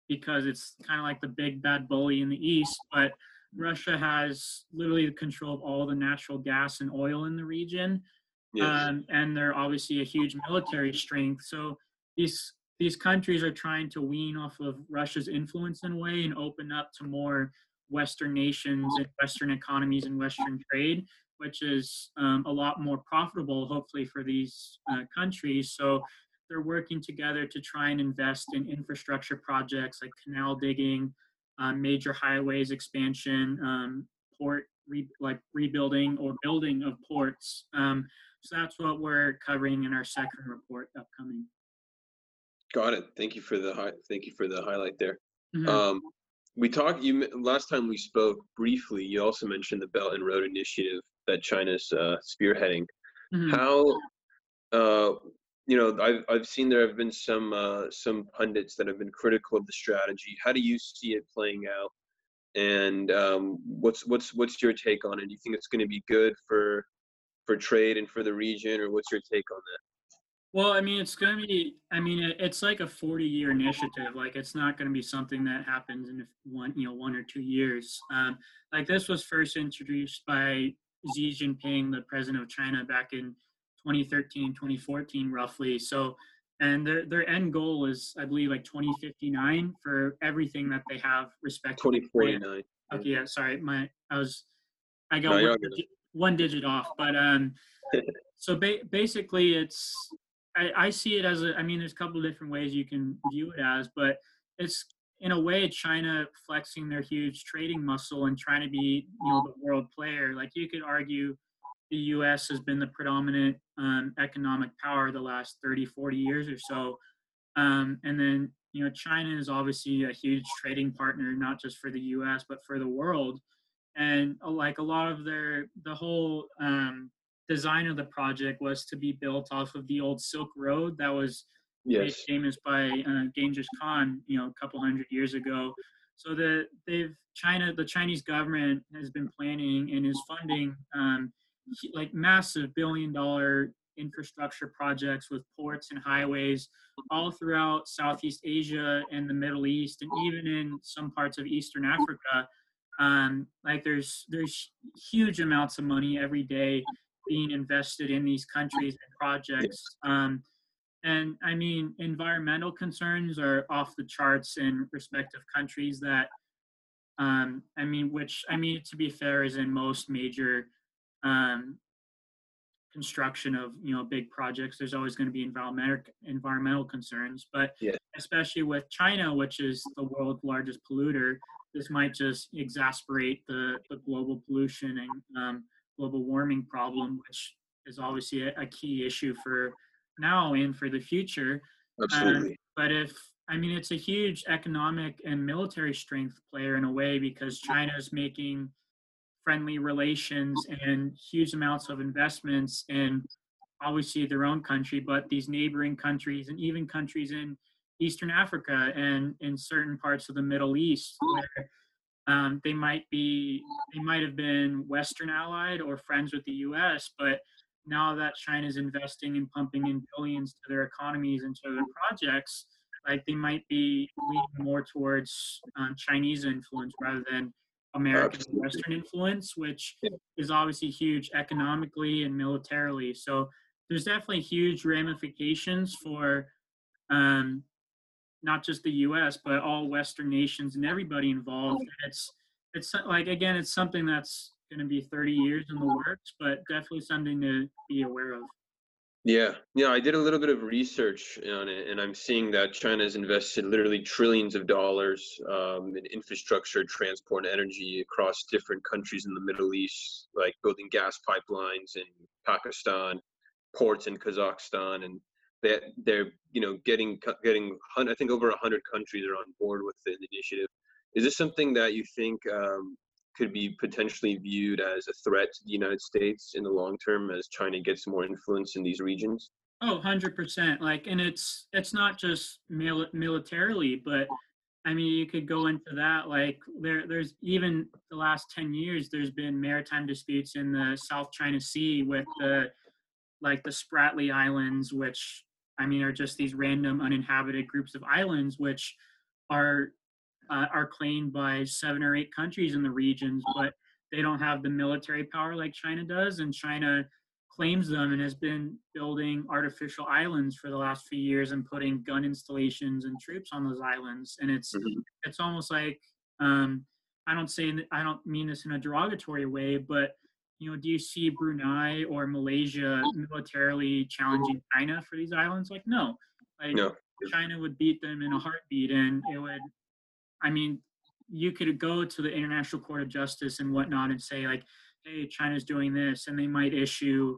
because it's kind of like the big bad bully in the east, but Russia has literally the control of all the natural gas and oil in the region. Yes. Um, and they're obviously a huge military strength. So these these countries are trying to wean off of Russia's influence in a way and open up to more Western nations and Western economies and Western trade, which is um, a lot more profitable, hopefully, for these uh, countries. So they're working together to try and invest in infrastructure projects like canal digging, um, major highways expansion, um, port re, like rebuilding or building of ports. Um, so that's what we're covering in our second report upcoming. Got it. Thank you for the hi- thank you for the highlight there. Mhm. Um, we talked. You last time we spoke briefly. You also mentioned the Belt and Road Initiative that China's uh, spearheading. Mhm. How, uh, you know, I've I've seen there have been some uh, some pundits that have been critical of the strategy. How do you see it playing out? And um, what's what's what's your take on it? Do you think it's going to be good for for trade and for the region, or what's your take on that? Well, I mean, it's going to be, I mean, it's like a 40 year initiative. Like, it's not going to be something that happens in one, you know, one or two years. Um, like, this was first introduced by Xi Jinping, the president of China, back in 2013, 2014, roughly. So, and their, their end goal is, I believe, like 2059 for everything that they have respectively. Forty nine. Okay, yeah, sorry, my I was I got No, one, digit, one digit off, but um, [laughs] so ba- basically, it's I, I see it as a. I mean, there's a couple of different ways you can view it as, but it's in a way China flexing their huge trading muscle and trying to be you know the world player. Like you could argue the U.S. has been the predominant um, economic power the last 30, 40 years or so, um, and then you know China is obviously a huge trading partner, not just for the U.S. but for the world. And uh, like a lot of their the whole um, design of the project was to be built off of the old Silk Road that was made Yes. famous by uh, Genghis Khan, you know, a couple hundred years ago. So the they've China, the Chinese government has been planning and is funding um, like massive billion dollar infrastructure projects with ports and highways all throughout Southeast Asia and the Middle East and even in some parts of Eastern Africa. Um, like there's there's huge amounts of money every day being invested in these countries and projects. Um, and I mean, environmental concerns are off the charts in respective countries that, um, I mean, which, I mean, to be fair, is in most major um, construction of, you know, big projects. There's always going to be environmental, environmental concerns. But Yeah. especially with China, which is the world's largest polluter, this might just exasperate the, the global pollution and um, global warming problem, which is obviously a, a key issue for now and for the future. Absolutely. But if I mean, it's a huge economic and military strength player in a way because China is making friendly relations and huge amounts of investments in obviously their own country, but these neighboring countries and even countries in Eastern Africa and in certain parts of the Middle East where um, they might be they might have been Western allied or friends with the U.S., but now that China's investing and pumping in billions to their economies and to their projects, like they might be leaning more towards um, Chinese influence rather than American Absolutely. Western influence, which Yeah. is obviously huge economically and militarily. So there's definitely huge ramifications for um, not just the U.S. but all Western nations and everybody involved. And it's it's like again, it's something that's going to be 30 years in the works, but definitely something to be aware of. Yeah, yeah, I did a little bit of research on it, and I'm seeing that China has invested literally trillions of dollars um, in infrastructure, transport, and energy across different countries in the Middle East, like building gas pipelines in Pakistan, ports in Kazakhstan, and that they're you know getting getting I think over hundred countries are on board with the initiative. Is this something that you think um, could be potentially viewed as a threat to the United States in the long term as China gets more influence in these regions? Oh, 100%. Like, and it's it's not just mil- militarily, but I mean, you could go into that. Like, there there's even the last 10 years, there's been maritime disputes in the South China Sea with the like the Spratly Islands, which I mean are just these random uninhabited groups of islands, which are uh, are claimed by seven or eight countries in the regions, but they don't have the military power like China does, and China claims them and has been building artificial islands for the last few years and putting gun installations and troops on those islands. And it's Mhm. it's almost like um, I don't say I don't mean this in a derogatory way, but you know, do you see Brunei or Malaysia militarily challenging China for these islands? Like, no, like No. China would beat them in a heartbeat, and it would. I mean, you could go to the International Court of Justice and whatnot and say like, hey, China's doing this, and they might issue,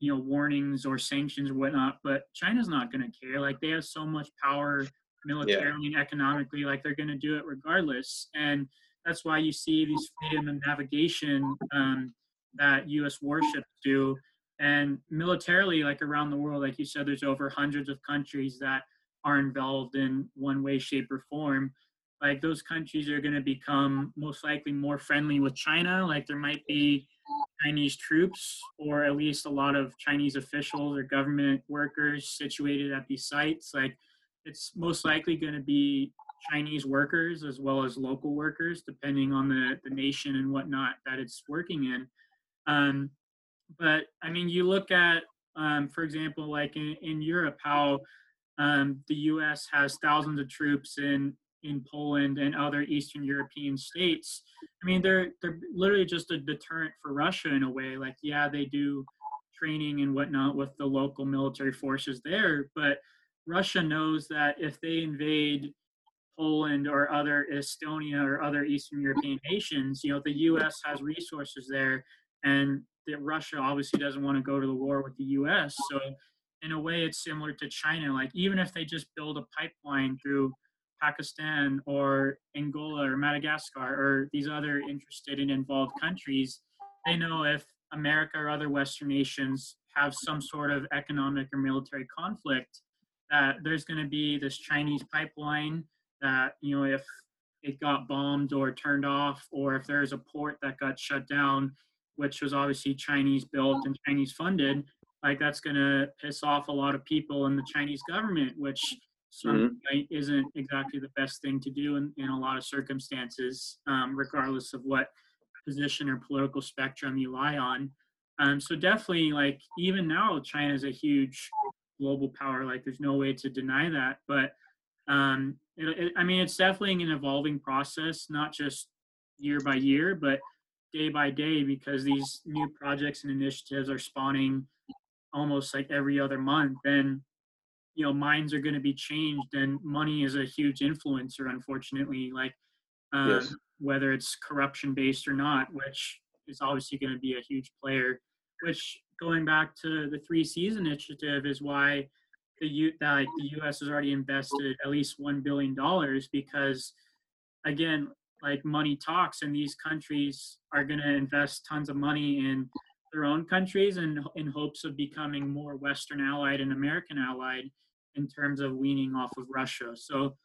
you know, warnings or sanctions or whatnot. But China's not going to care. Like they have so much power militarily yeah. and economically, like they're going to do it regardless. And that's why you see these freedom of navigation um, that U.S. warships do. And militarily, like around the world, like you said, there's over hundreds of countries that are involved in one way, shape, or form. Like those countries are going to become most likely more friendly with China. Like there might be Chinese troops, or at least a lot of Chinese officials or government workers situated at these sites. Like it's most likely going to be Chinese workers as well as local workers, depending on the, the nation and whatnot that it's working in. Um, but I mean, you look at, um, for example, like in, in Europe, how um, the U.S. has thousands of troops in in Poland and other Eastern European states. I mean, they're they're literally just a deterrent for Russia in a way. Like, yeah, they do training and whatnot with the local military forces there, but Russia knows that if they invade Poland or other Estonia or other Eastern European nations, you know, the U.S. has resources there, and that Russia obviously doesn't want to go to the war with the U.S. So, in a way, it's similar to China. Like, even if they just build a pipeline through Pakistan or Angola or Madagascar or these other interested and involved countries, they know if America or other Western nations have some sort of economic or military conflict, that there's going to be this Chinese pipeline that, you know, if it got bombed or turned off, or if there's a port that got shut down, which was obviously Chinese built and Chinese funded, like that's going to piss off a lot of people in the Chinese government, which mm-hmm. isn't exactly the best thing to do in, in a lot of circumstances, um, regardless of what position or political spectrum you lie on. Um, so definitely, like even now, China is a huge global power. Like there's no way to deny that. But um, it, it, I mean, it's definitely an evolving process, not just year by year, but day by day, because these new projects and initiatives are spawning almost like every other month. And you know, minds are going to be changed, and money is a huge influencer, unfortunately. Like um, yes. whether it's corruption based or not, which is obviously going to be a huge player. Which going back to the Three Seas initiative is why the U that the U.S. has already invested at least one billion dollars because, again, like money talks, and these countries are going to invest tons of money in their own countries and in hopes of becoming more Western allied and American allied in terms of weaning off of Russia. So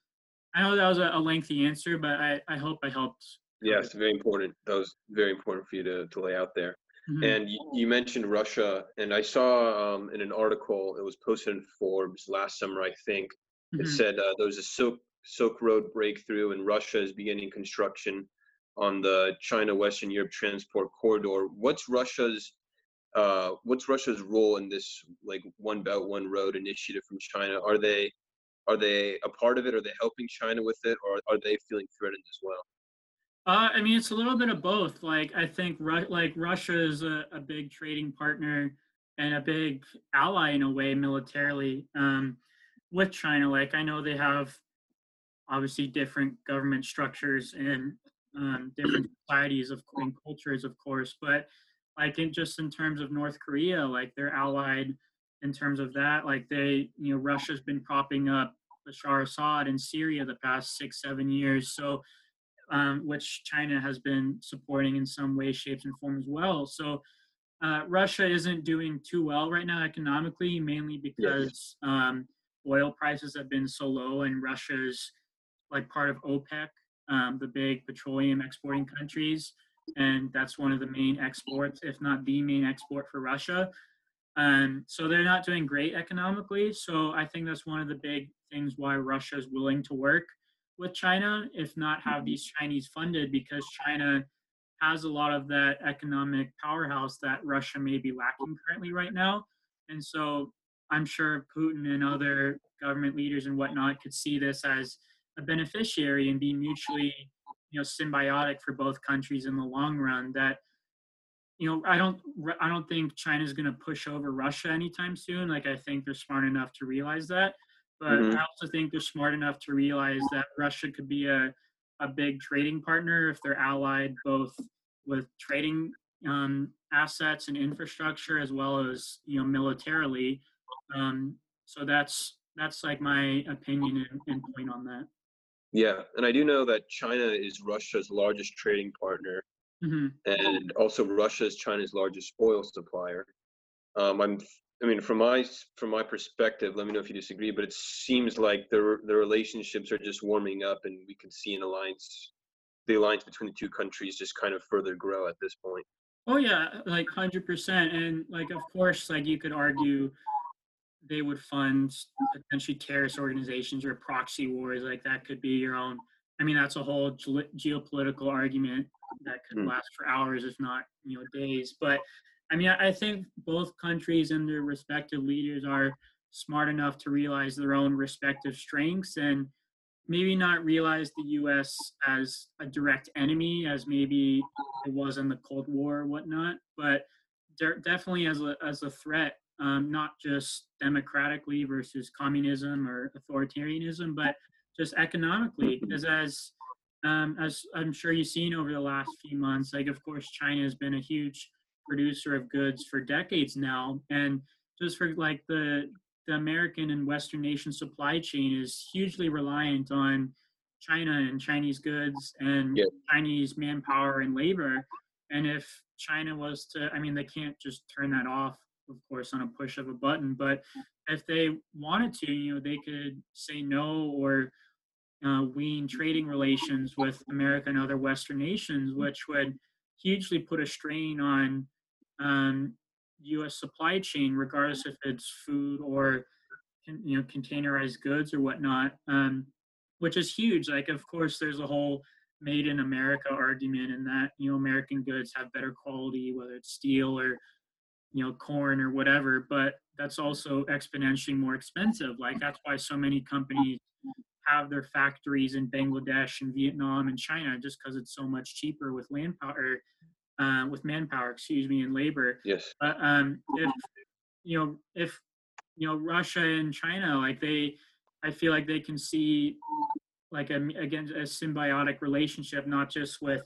I know that was a, a lengthy answer, but I, I hope I helped. Yes, very important. That was very important for you to, to lay out there. Mm-hmm. And you, you, mentioned Russia, and I saw um, in an article it was posted in Forbes last summer, I think. Mm-hmm. It said uh, there was a Silk Silk Road breakthrough, and Russia is beginning construction on the China Western Europe transport corridor. What's Russia's uh, what's Russia's role in this like One Belt One Road initiative from China? Are they are they a part of it? Are they helping China with it, or are they feeling threatened as well? Uh, I mean, it's a little bit of both. Like, I think Ru- like Russia is a, a, big trading partner and a big ally in a way militarily um, with China. Like, I know they have obviously different government structures and um, different societies of and cultures, of course, but like in just in terms of North Korea, like they're allied in terms of that. Like they, you know, Russia's been propping up Bashar Assad in Syria the past six, seven years. So um, which China has been supporting in some way, shapes, and form as well. So uh, Russia isn't doing too well right now economically, mainly because um, oil prices have been so low, and Russia's like part of OPEC, um, the big petroleum exporting countries, and that's one of the main exports, if not the main export for Russia. Um, so they're not doing great economically. So I think that's one of the big things why Russia is willing to work with China, if not have these Chinese funded, because China has a lot of that economic powerhouse that Russia may be lacking currently right now. And so I'm sure Putin and other government leaders and whatnot could see this as a beneficiary and be mutually, you know, symbiotic for both countries in the long run. That, you know, I don't, I don't think China's going to push over Russia anytime soon. Like I think they're smart enough to realize that. But mm-hmm. I also think they're smart enough to realize that Russia could be a, a big trading partner if they're allied both with trading um, assets and infrastructure as well as you know militarily. Um, so that's that's like my opinion and, and point on that. Yeah, and I do know that China is Russia's largest trading partner, hmm and also Russia is China's largest oil supplier. Um, I'm, I mean, from my from my perspective, let me know if you disagree, but it seems like the the relationships are just warming up, and we can see an alliance, the alliance between the two countries, just kind of further grow at this point. Oh yeah, like hundred percent, and like of course, like you could argue they would fund potentially terrorist organizations or proxy wars. Like that could be your own. I mean, that's a whole ge- geopolitical argument that could Hmm. last for hours, if not you know days. But I mean, I think both countries and their respective leaders are smart enough to realize their own respective strengths and maybe not realize the U.S. as a direct enemy, as maybe it was in the Cold War or whatnot, but de- definitely as a as a threat, um, not just democratically versus communism or authoritarianism, but just economically. Because as um, as I'm sure you've seen over the last few months, like of course China has been a huge producer of goods for decades now, and just for like the the American and Western nation supply chain is hugely reliant on China and Chinese goods and Yeah. Chinese manpower and labor. And if China was to, I mean, they can't just turn that off, of course, on a push of a button. But if they wanted to, you know, they could say no or uh, wean trading relations with America and other Western nations, which would hugely put a strain on um, U.S. supply chain, regardless if it's food or you know containerized goods or whatnot, um, which is huge. Like, of course, there's a whole made in America argument, and that you know American goods have better quality, whether it's steel or you know corn or whatever. But that's also exponentially more expensive. Like that's why so many companies have their factories in Bangladesh and Vietnam and China, just because it's so much cheaper with land power, uh, with manpower, excuse me, and labor. Yes. But um, if you know, if you know, Russia and China, like they, I feel like they can see like a again a symbiotic relationship, not just with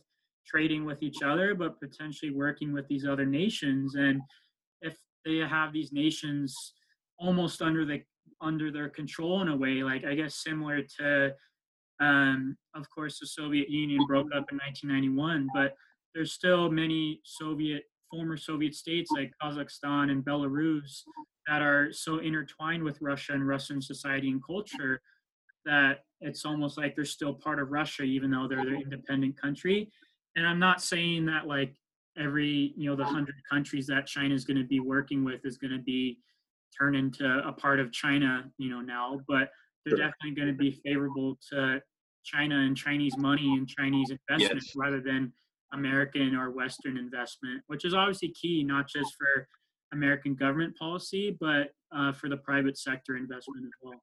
trading with each other, but potentially working with these other nations. And if they have these nations almost under the under their control in a way, like I guess similar to, um, of course, the Soviet Union broke up in 1991, but there's still many Soviet former Soviet states like Kazakhstan and Belarus that are so intertwined with Russia and Russian society and culture that it's almost like they're still part of Russia, even though they're an independent country. And I'm not saying that like every you know the hundred countries that China is going to be working with is going to be turned into a part of China, you know now, but they're Sure. definitely going to be favorable to China and Chinese money and Chinese investment Yes. rather than American or Western investment, which is obviously key, not just for American government policy, but uh, for the private sector investment as well.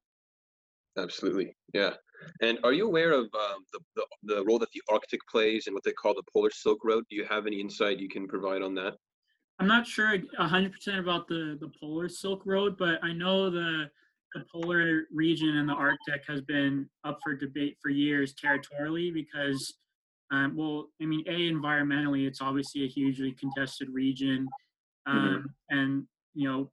Absolutely. Yeah. And are you aware of um, the, the the role that the Arctic plays and what they call the Polar Silk Road? Do you have any insight you can provide on that? I'm not sure 100% about the, the polar Silk Road, but I know the the polar region and the Arctic has been up for debate for years territorially because, um, well, I mean, a environmentally, it's obviously a hugely contested region, um, and you know,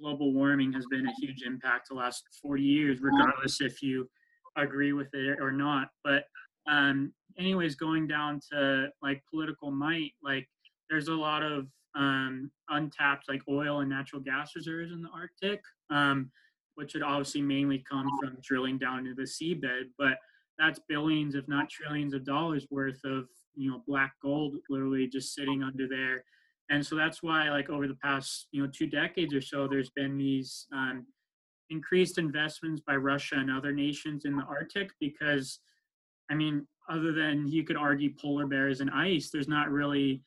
global warming has been a huge impact the last 40 years, regardless if you agree with it or not. But um, anyways, going down to like political might, like there's a lot of um, untapped like oil and natural gas reserves in the Arctic, um, which would obviously mainly come from drilling down into the seabed. But that's billions, if not trillions, of dollars worth of you know black gold literally just sitting under there. And so that's why, like over the past you know two decades or so, there's been these um, increased investments by Russia and other nations in the Arctic because, I mean, other than you could argue polar bears and ice, there's not really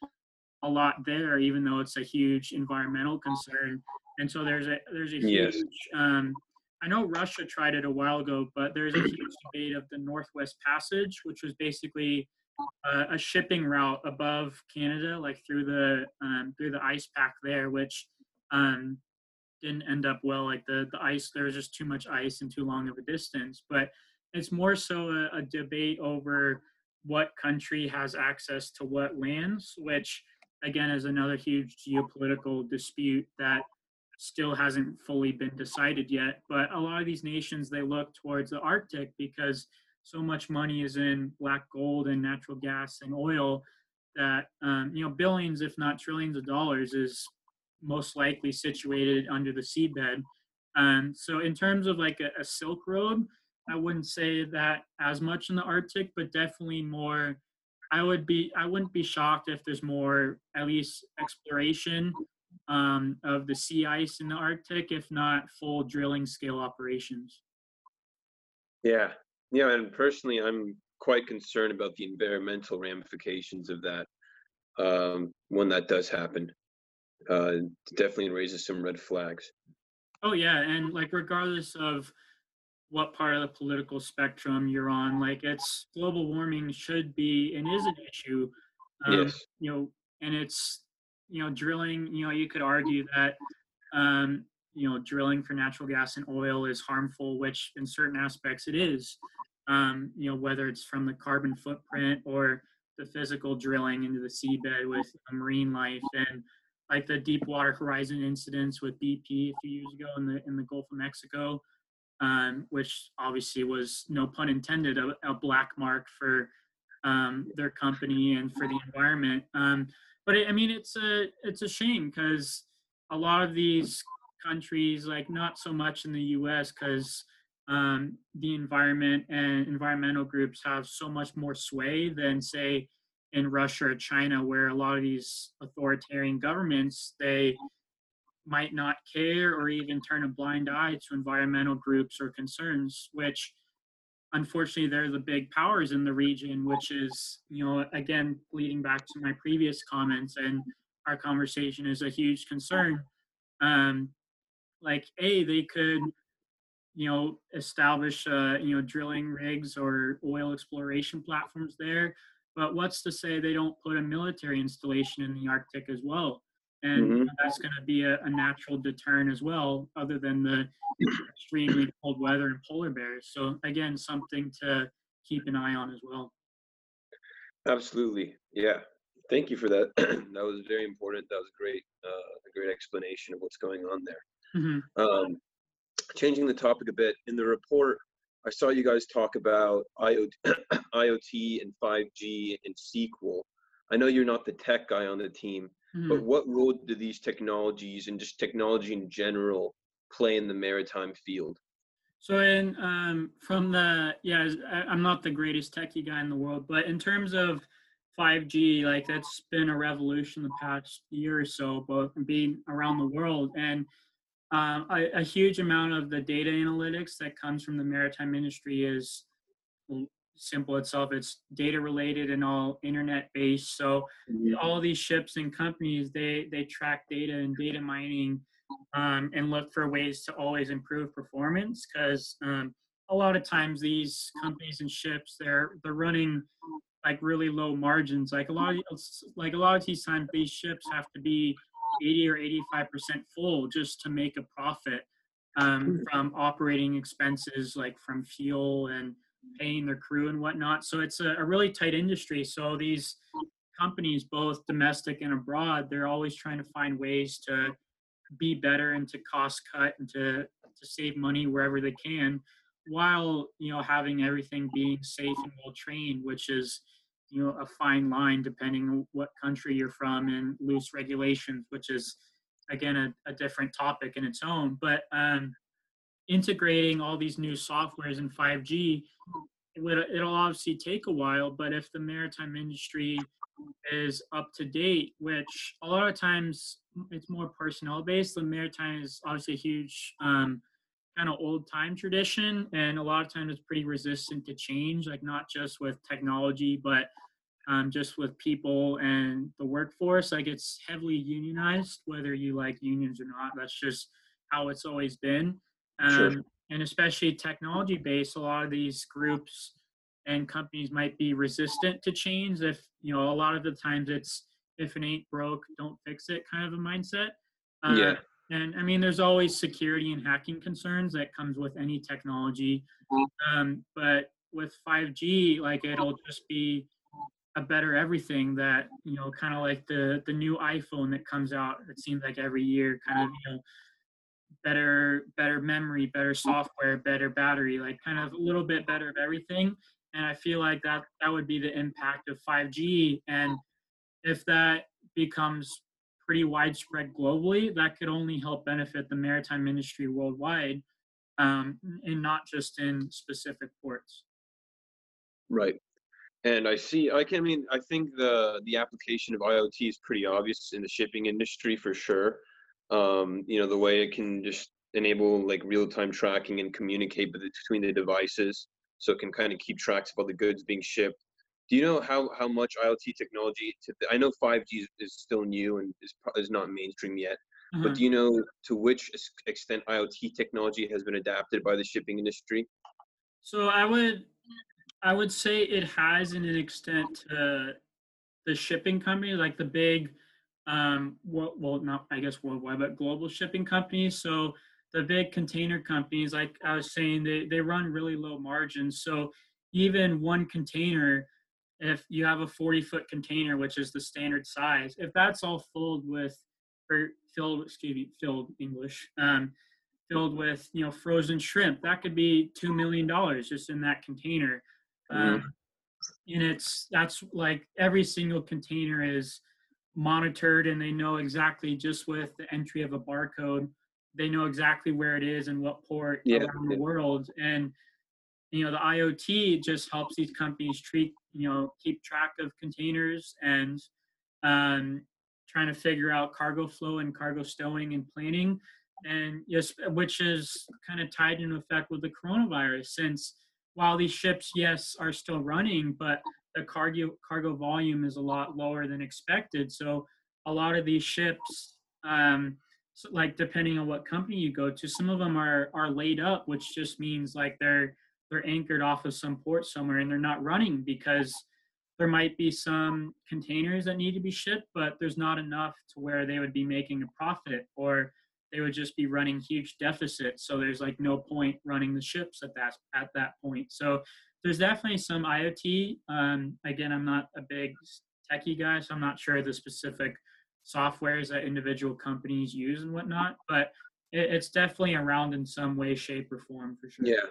a lot there, even though it's a huge environmental concern. And so there's a there's a Yes. huge. Um, I know Russia tried it a while ago, but there's a huge debate of the Northwest Passage, which was basically uh, a shipping route above Canada, like through the um, through the ice pack there, which um, didn't end up well. Like the the ice, there was just too much ice and too long of a distance. But it's more so a, a debate over what country has access to what lands, which again is another huge geopolitical dispute that still hasn't fully been decided yet. But a lot of these nations they look towards the Arctic because so much money is in black gold and natural gas and oil that um, you know billions, if not trillions, of dollars is most likely situated under the seabed. Um, so in terms of like a, a Silk Road, I wouldn't say that as much in the Arctic, but definitely more. I would be I wouldn't be shocked if there's more at least exploration um, of the sea ice in the Arctic, if not full drilling scale operations. Yeah, yeah, and personally, I'm quite concerned about the environmental ramifications of that um, when that does happen. Uh, definitely raises some red flags. Oh yeah, and like regardless of what part of the political spectrum you're on, like it's global warming should be and is an issue. Um, yes. You know, and it's you know drilling. You know, you could argue that um, you know drilling for natural gas and oil is harmful, which in certain aspects it is um, you know, whether it's from the carbon footprint or the physical drilling into the seabed with marine life and like the Deepwater Horizon incidents with BP a few years ago in the in the Gulf of Mexico, um, which obviously was no pun intended a, a black mark for um, their company and for the environment. Um, but it, I mean, it's a it's a shame because a lot of these countries, like not so much in the U.S., because um, the environment and environmental groups have so much more sway than say in Russia or China, where a lot of these authoritarian governments they might not care or even turn a blind eye to environmental groups or concerns, which unfortunately they're the big powers in the region, which is, you know, again, leading back to my previous comments and our conversation is a huge concern. Um, like, A, they could you know, establish, uh, you know, drilling rigs or oil exploration platforms there. But what's to say they don't put a military installation in the Arctic as well? And mm-hmm. that's going to be a, a, natural deterrent as well, other than the extremely cold weather and polar bears. So, again, something to keep an eye on as well. Absolutely. Yeah. Thank you for that. [clears throat] that was very important. That was great. Uh, a great explanation of what's going on there. Mm-hmm. Um, changing the topic a bit, in the report, I saw you guys talk about IoT, [coughs] IoT and 5G and SQL. I know you're not the tech guy on the team, mm. but what role do these technologies and just technology in general play in the maritime field? So, in um, from the yeah, I'm not the greatest techie guy in the world, but in terms of 5G, like that's been a revolution the past year or so, both being around the world. And uh, a, a, huge amount of the data analytics that comes from the maritime industry is simple itself. It's data related and all internet based. So mm-hmm. all these ships and companies they they track data and data mining um, and look for ways to always improve performance because um, a lot of times these companies and ships they're they're running like really low margins. Like a lot of like a lot of these times these ships have to be 80 or 85% full just to make a profit um, hmm. from operating expenses like from fuel and paying their crew and whatnot. So it's a, a, really tight industry. So these companies, both domestic and abroad, they're always trying to find ways to be better and to cost cut and to, to save money wherever they can while you know having everything being safe and well trained which is you know a fine line depending on what country you're from and loose regulations which is again a, a different topic in its own. But um, integrating all these new softwares in 5g it it'll obviously take a while but if the maritime industry is up to date which a lot of times it's more personnel based the maritime is obviously a huge um, kind of old time tradition and a lot of times it's pretty resistant to change like not just with technology but um, just with people and the workforce. Like it's heavily unionized whether you like unions or not. That's just how it's always been. Um, sure. and especially technology based a lot of these groups and companies might be resistant to change if you know a lot of the times it's if it ain't broke don't fix it kind of a mindset. Uh, yeah and I mean, there's always security and hacking concerns that comes with any technology. Um, but with 5G, like it'll just be a better everything that you know, kind of like the the new iPhone that comes out. It seems like every year, kind of you know, better better memory, better software, better battery, like kind of a little bit better of everything. And I feel like that that would be the impact of 5G. And if that becomes pretty widespread globally, that could only help benefit the maritime industry worldwide, um, and not just in specific ports. Right. And I see. I can I mean. I think the the application of IoT is pretty obvious in the shipping industry for sure. Um, you know, the way it can just enable like real time tracking and communicate between the devices, so it can kind of keep tracks of all the goods being shipped. Do you know how how much IoT technology? To, I know 5G is, still new and is is not mainstream yet. Mm-hmm. But do you know to which extent IoT technology has been adapted by the shipping industry? So I would I would say it has in an extent the shipping companies, like the big, um, well, well, not I guess worldwide, but global shipping companies. So the big container companies, like I was saying, they they run really low margins. So even one container, if you have a 40 foot container, which is the standard size, if that's all filled with or filled, excuse me, filled English, um, filled with you know frozen shrimp, that could be two million dollars just in that container. Mm-hmm. Um, and it's that's like every single container is monitored and they know exactly just with the entry of a barcode they know exactly where it is and what port yeah. around the world and you know the iot just helps these companies treat you know keep track of containers and um, trying to figure out cargo flow and cargo stowing and planning and yes which is kind of tied in effect with the coronavirus since while these ships, yes, are still running, but the cargo cargo volume is a lot lower than expected. So a lot of these ships, um, so like depending on what company you go to, some of them are are laid up, which just means like they're they're anchored off of some port somewhere and they're not running because there might be some containers that need to be shipped, but there's not enough to where they would be making a profit or they would just be running huge deficits. So there's like no point running the ships at that at that point. So there's definitely some IoT. Um, again, I'm not a big techie guy, so I'm not sure the specific softwares that individual companies use and whatnot, but it, it's definitely around in some way, shape, or form for sure. Yeah,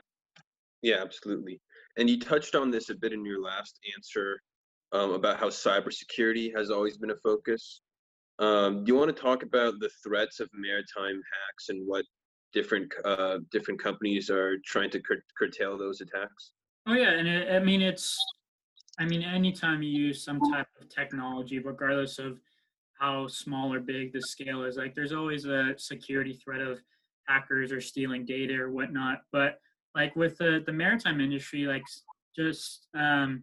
yeah, absolutely. And you touched on this a bit in your last answer um, about how cybersecurity has always been a focus. Um, do you want to talk about the threats of maritime hacks and what different uh, different companies are trying to cur- curtail those attacks? Oh yeah, and it, I mean it's, I mean anytime you use some type of technology, regardless of how small or big the scale is, like there's always a security threat of hackers or stealing data or whatnot. But like with the the maritime industry, like just um,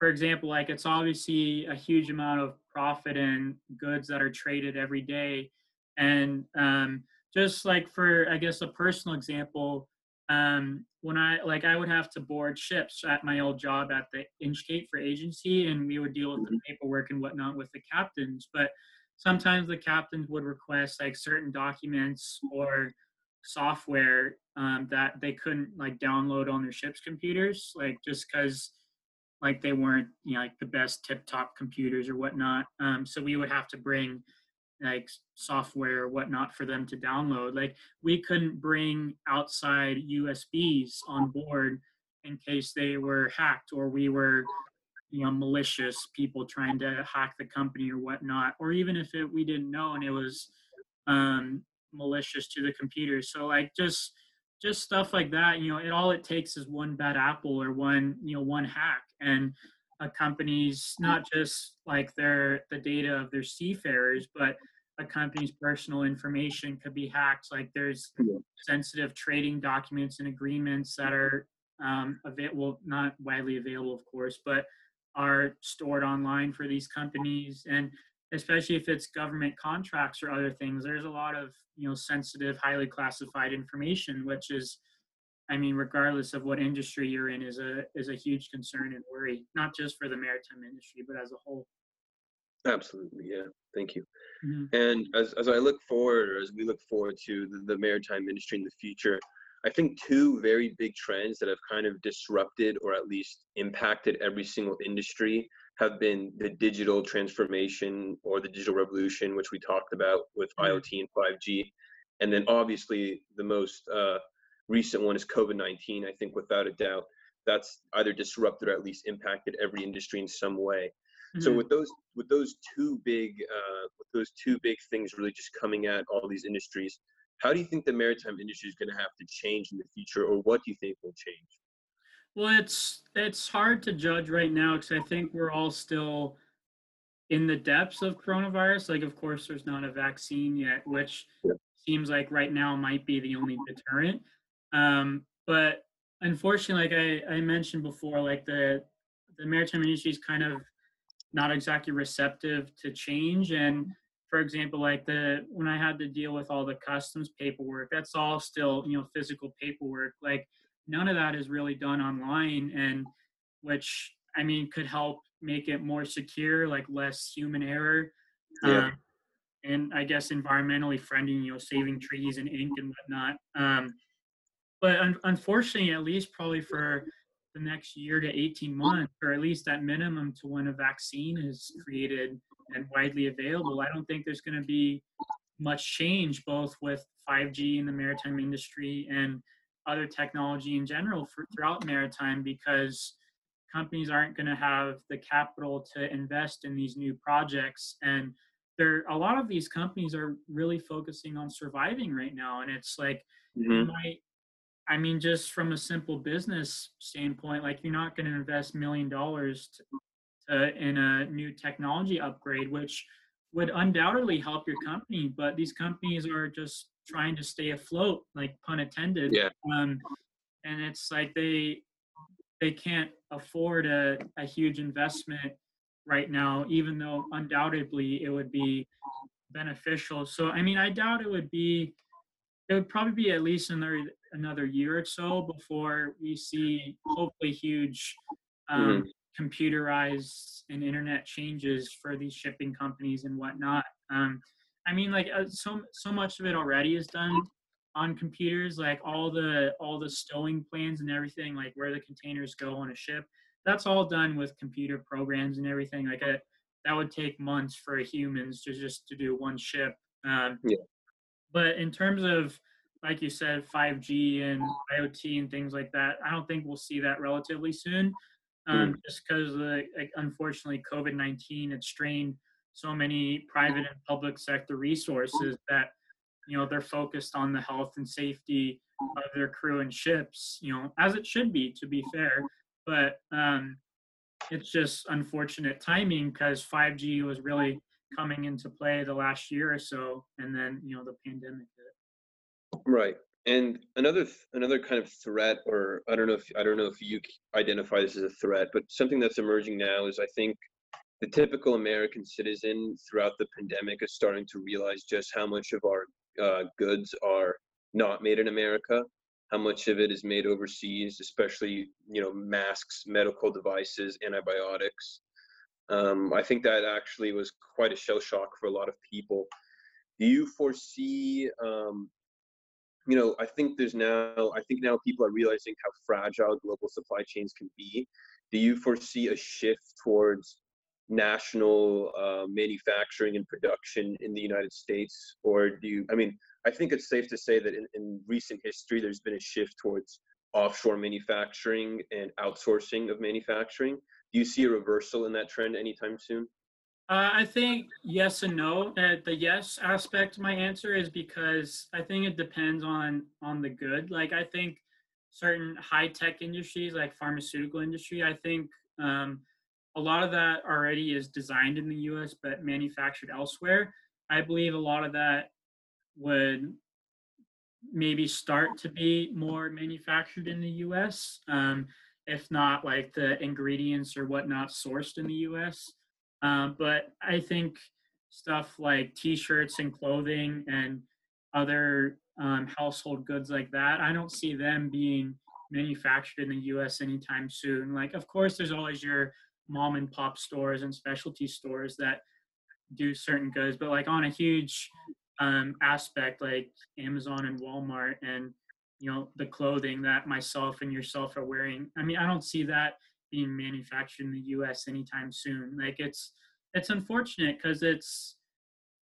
for example, like it's obviously a huge amount of profit and goods that are traded every day. And um, just like for, I guess, a personal example, um, when I like, I would have to board ships at my old job at the Inchcape for agency, and we would deal with the mm-hmm. paperwork and whatnot with the captains. But sometimes the captains would request like certain documents or software um, that they couldn't like download on their ship's computers, like just because like they weren't you know like the best tip top computers or whatnot. Um, so we would have to bring like software or whatnot for them to download. Like we couldn't bring outside usbs on board in case they were hacked or we were you know malicious people trying to hack the company or whatnot or even if it, we didn't know and it was um, malicious to the computer. So like just just stuff like that you know it all it takes is one bad apple or one you know one hack. And a company's not just like their the data of their seafarers but a company's personal information could be hacked. Like there's sensitive trading documents and agreements that are um, available not widely available of course but are stored online for these companies. And especially if it's government contracts or other things there's a lot of you know sensitive highly classified information which is i mean regardless of what industry you're in is a is a huge concern and worry not just for the maritime industry but as a whole. Absolutely yeah. Thank you. Mm-hmm. and as, as i look forward or as we look forward to the, the maritime industry in the future I think two very big trends that have kind of disrupted or at least impacted every single industry have been the digital transformation or the digital revolution, which we talked about with mm-hmm. IoT and 5G. And then obviously the most uh, recent one is COVID 19. I think without a doubt, that's either disrupted or at least impacted every industry in some way. Mm-hmm. So with those with those two big uh, with those two big things really just coming at all these industries, how do you think the maritime industry is going to have to change in the future, or what do you think will change? Well, it's it's hard to judge right now because I think we're all still in the depths of coronavirus. Like, of course, there's not a vaccine yet, which yeah. seems like right now might be the only deterrent. Um, but unfortunately, like I, I mentioned before, like the the maritime industry is kind of not exactly receptive to change and for example, like the when I had to deal with all the customs paperwork, that's all still you know physical paperwork. Like none of that is really done online, and which I mean could help make it more secure, like less human error. Yeah. Um, and I guess environmentally friendly, you know, saving trees and ink and whatnot. Um, but un- unfortunately, at least probably for the next year to 18 months, or at least at minimum to when a vaccine is created and widely available, I don't think there's going to be much change both with 5G in the maritime industry and other technology in general for, throughout maritime because companies aren't going to have the capital to invest in these new projects and there a lot of these companies are really focusing on surviving right now and it's like mm-hmm. might I mean, just from a simple business standpoint, like you're not going to invest million dollars in a new technology upgrade, which would undoubtedly help your company. But these companies are just trying to stay afloat, like pun intended. Yeah. Um, and it's like they they can't afford a, a huge investment right now, even though undoubtedly it would be beneficial. So I mean, I doubt it would be. It would probably be at least another another year or so before we see hopefully huge um, mm-hmm. computerized and internet changes for these shipping companies and whatnot. Um, I mean, like uh, so so much of it already is done on computers. Like all the all the stowing plans and everything, like where the containers go on a ship, that's all done with computer programs and everything. Like a, uh, that would take months for humans to just to do one ship. Um, yeah. But in terms of like you said, 5G and IoT and things like that. I don't think we'll see that relatively soon, um, mm. just because like, unfortunately COVID 19 had strained so many private and public sector resources that you know they're focused on the health and safety of their crew and ships. You know, as it should be, to be fair. But um, it's just unfortunate timing because 5G was really coming into play the last year or so, and then you know the pandemic Right. And another another kind of threat, or I don't know if I don't know if you identify this as a threat, but something that's emerging now is I think the typical American citizen throughout the pandemic is starting to realize just how much of our uh, goods are not made in America, how much of it is made overseas, especially you know masks, medical devices, antibiotics. Um, I think that actually was quite a shell shock for a lot of people. Do you foresee um, you know, I think there's now, I think now people are realizing how fragile global supply chains can be. Do you foresee a shift towards national uh, manufacturing and production in the United States? Or do you, I mean, I think it's safe to say that in, in recent history, there's been a shift towards offshore manufacturing and outsourcing of manufacturing. Do you see a reversal in that trend anytime soon? Uh, I think yes and no. Uh, the yes aspect my answer is because I think it depends on on the good. Like I think certain high tech industries, like pharmaceutical industry, I think um, a lot of that already is designed in the U.S. but manufactured elsewhere. I believe a lot of that would maybe start to be more manufactured in the U.S. Um, if not like the ingredients or whatnot sourced in the U.S. Um, but I think stuff like T-shirts and clothing and other um, household goods like that, I don't see them being manufactured in the U.S. anytime soon. Like, of course, there's always your mom and pop stores and specialty stores that do certain goods, but like on a huge um, aspect, like Amazon and Walmart and you know the clothing that myself and yourself are wearing i mean i don't see that being manufactured in the us anytime soon. Like it's it's unfortunate because it's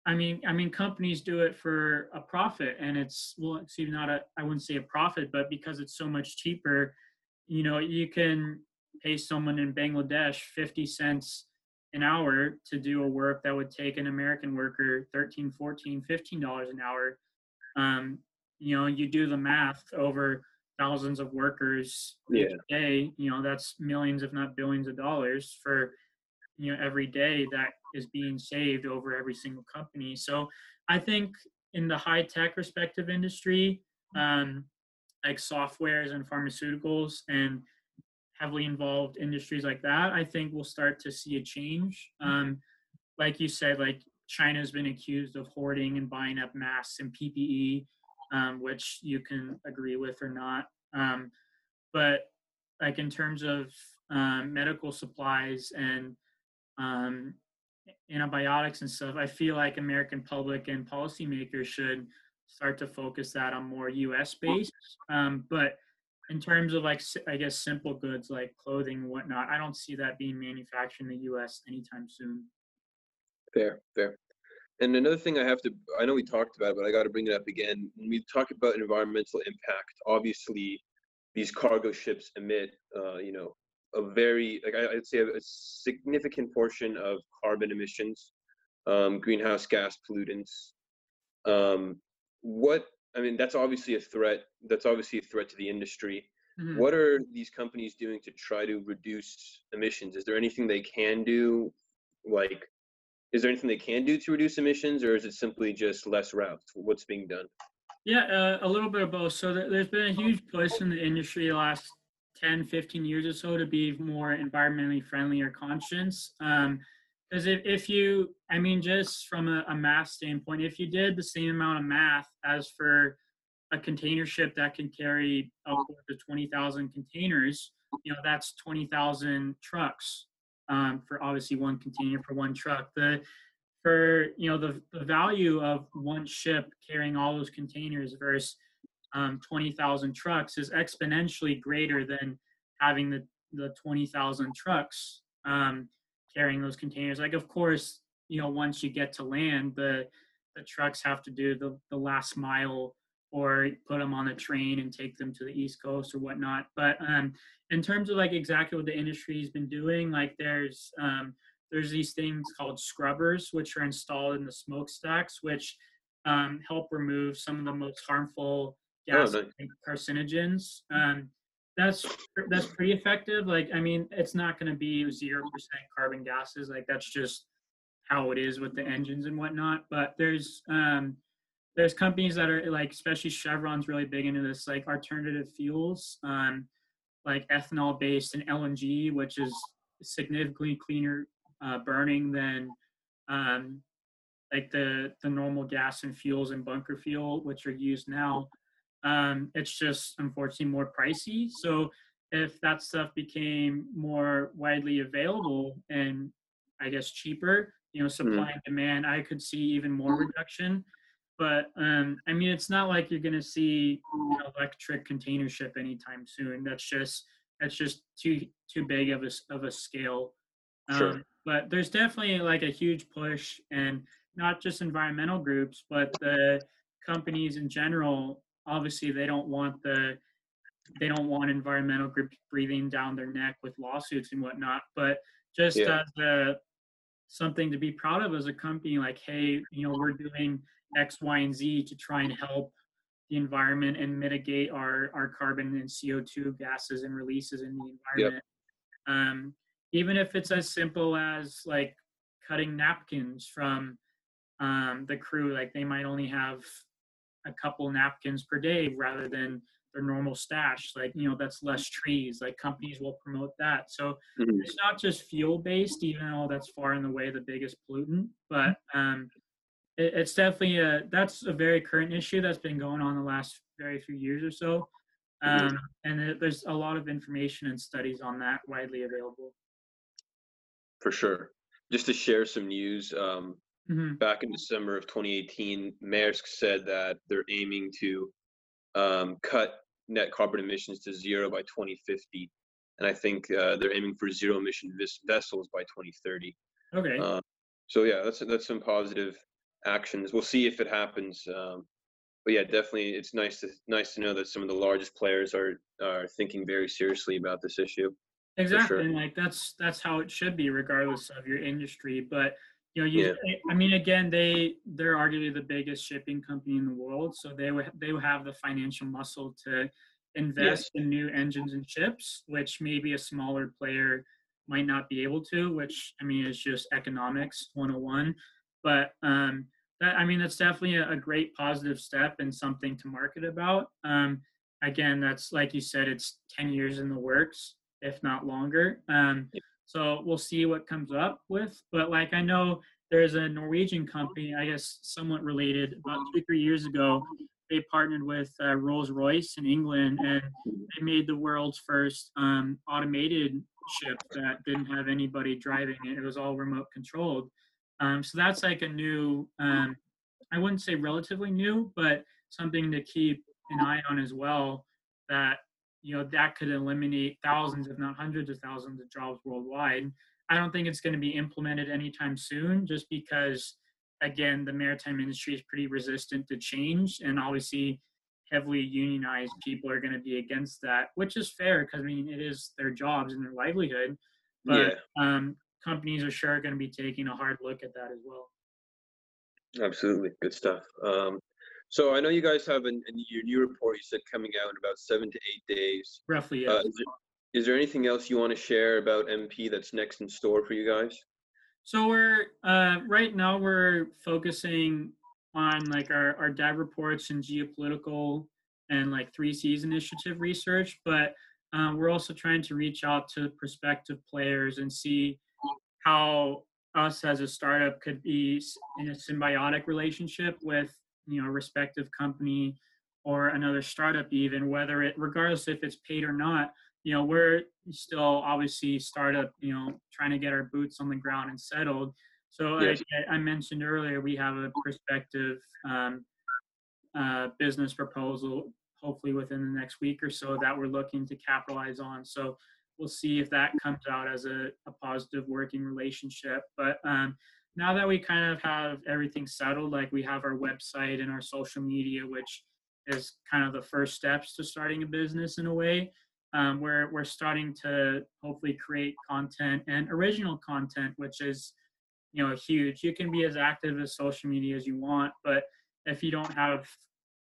i mean i mean companies do it for a profit and it's well it's even not a i wouldn't say a profit but because it's so much cheaper you know you can pay someone in bangladesh 50 cents an hour to do a work that would take an american worker 13 14 15 dollars an hour um, you know you do the math over thousands of workers Yeah. each day you know that's millions if not billions of dollars for you know every day that is being saved over every single company so i think in the high tech respective industry um, like softwares and pharmaceuticals and heavily involved industries like that i think we'll start to see a change um, like you said like china's been accused of hoarding and buying up masks and ppe um, which you can agree with or not. Um, but like in terms of um, medical supplies and um, antibiotics and stuff, I feel like American public and policymakers should start to focus that on more U.S. based. Um, but in terms of like I guess simple goods like clothing and whatnot, I don't see that being manufactured in the U.S. anytime soon. Fair, fair. And another thing I have to, I know we talked about it, but I got to bring it up again. When we talk about environmental impact, obviously these cargo ships emit, uh, you know, a very, like I'd say a significant portion of carbon emissions, um, greenhouse gas pollutants. Um, what, I mean, that's obviously a threat. That's obviously a threat to the industry. Mhm. What are these companies doing to try to reduce emissions? Is there anything they can do? Like, is there anything they can do to reduce emissions, or is it simply just less routes? What's being done? Yeah, uh, a little bit of both. So there- there's been a huge push in the industry the last 10, 15 years or so to be more environmentally friendly or conscious. Because if, if you, I mean, just from a, a math standpoint, if you did the same amount of math as for a container ship that can carry upwards of 20,000 containers, you know, that's 20,000 trucks um, for obviously one container for one truck. The for you know the, the value of one ship carrying all those containers versus um, 20,000 trucks is exponentially greater than having the, the 20,000 trucks um, carrying those containers. Like, of course, you know, once you get to land, the the trucks have to do the, the last mile or put them on a train and take them to the East Coast or whatnot. But um, in terms of like exactly what the industry has been doing, like there's um, there's these things called scrubbers, which are installed in the smokestacks, which um, help remove some of the most harmful gas nice. carcinogens. Um, that's that's pretty effective. Like, I mean, it's not going to be zero percent carbon gases. Like, that's just how it is with the engines and whatnot. But there's um, there's companies that are like, especially Chevron's really big into this, like alternative fuels, um, like ethanol based and LNG, which is significantly cleaner uh, burning than um, like the the normal gas and fuels and bunker fuel, which are used now. Um, it's just unfortunately more pricey. So if that stuff became more widely available and I guess cheaper, you know, supply and demand, I could see even more reduction. But um, I mean, it's not like you're going to see know, electric container ship anytime soon. That's just that's just too too big of a of a scale. Sure. Um, but there's definitely like a huge push, and not just environmental groups, but the companies in general. Obviously, they don't want the they don't want environmental groups breathing down their neck with lawsuits and whatnot. But just Yeah. as a something to be proud of as a company, like, hey, you know, we're doing X, Y, and Z to try and help the environment and mitigate our, our carbon and CO2 gases and releases in the environment. Um, even if it's as simple as like cutting napkins from um, the crew, like they might only have a couple napkins per day rather than their normal stash. Like, you know, that's less trees. Like companies will promote that. So Mhm. it's not just fuel based, even though that's far and away the biggest pollutant, but um, it, it's definitely a that's a very current issue that's been going on the last very few years or so. Mhm. Um, and it, there's a lot of information and studies on that widely available. For sure. Just to share some news, um, hmm back in December of 2018, Maersk said that they're aiming to um, cut net carbon emissions to zero by 2050, and I think uh, they're aiming for zero emission vis- vessels by 2030. Okay. Uh, so yeah, that's that's some positive actions. We'll see if it happens. Um, but yeah, definitely, it's nice to nice to know that some of the largest players are are thinking very seriously about this issue. Exactly, sure. and like that's that's how it should be, regardless of your industry. But you know, you Yeah. I mean, again, they they're arguably the biggest shipping company in the world, so they would they would have the financial muscle to invest in new engines and ships, which maybe a smaller player might not be able to. Which I mean, is just economics 101. But um, that I mean, that's definitely a, a great positive step and something to market about. Um, again, that's like you said, it's 10 years in the works if not longer. Um, so we'll see what comes up with. But like I know there's a Norwegian company, I guess somewhat related, about two three years ago. They partnered with uh, Rolls Royce in England, and they made the world's first um, automated ship that didn't have anybody driving it. It was all remote controlled. Um, so that's like a new, um, I wouldn't say relatively new, but something to keep an eye on as well. That you know that could eliminate thousands if not hundreds of thousands of jobs worldwide. I don't think it's going to be implemented anytime soon just because again the maritime industry is pretty resistant to change and obviously heavily unionized people are going to be against that which is fair because i mean it is their jobs and their livelihood but um, companies are sure going to be taking a hard look at that as well. Absolutely, good stuff. Um, so I know you guys have an, an, your new report. You said coming out in about seven to eight days. roughly yes. Uh, is, there, is there anything else you want to share about MP that's next in store for you guys? So we're uh, right now we're focusing on like our our dev reports and geopolitical and like Three Seas initiative research, but um, we're also trying to reach out to prospective players and see how us as a startup could be in a symbiotic relationship with you know a respective company or another startup even whether it regardless if it's paid or not you know we're still obviously startup you know trying to get our boots on the ground and settled. So Yes. I, I mentioned earlier we have a prospective um, uh, business proposal hopefully within the next week or so that we're looking to capitalize on. So we'll see if that comes out as a, a positive working relationship. But um, now that we kind of have everything settled like we have our website and our social media which is kind of the first steps to starting a business in a way um, we're we're starting to hopefully create content and original content, which is you know huge. You can be as active as social media as you want, but if you don't have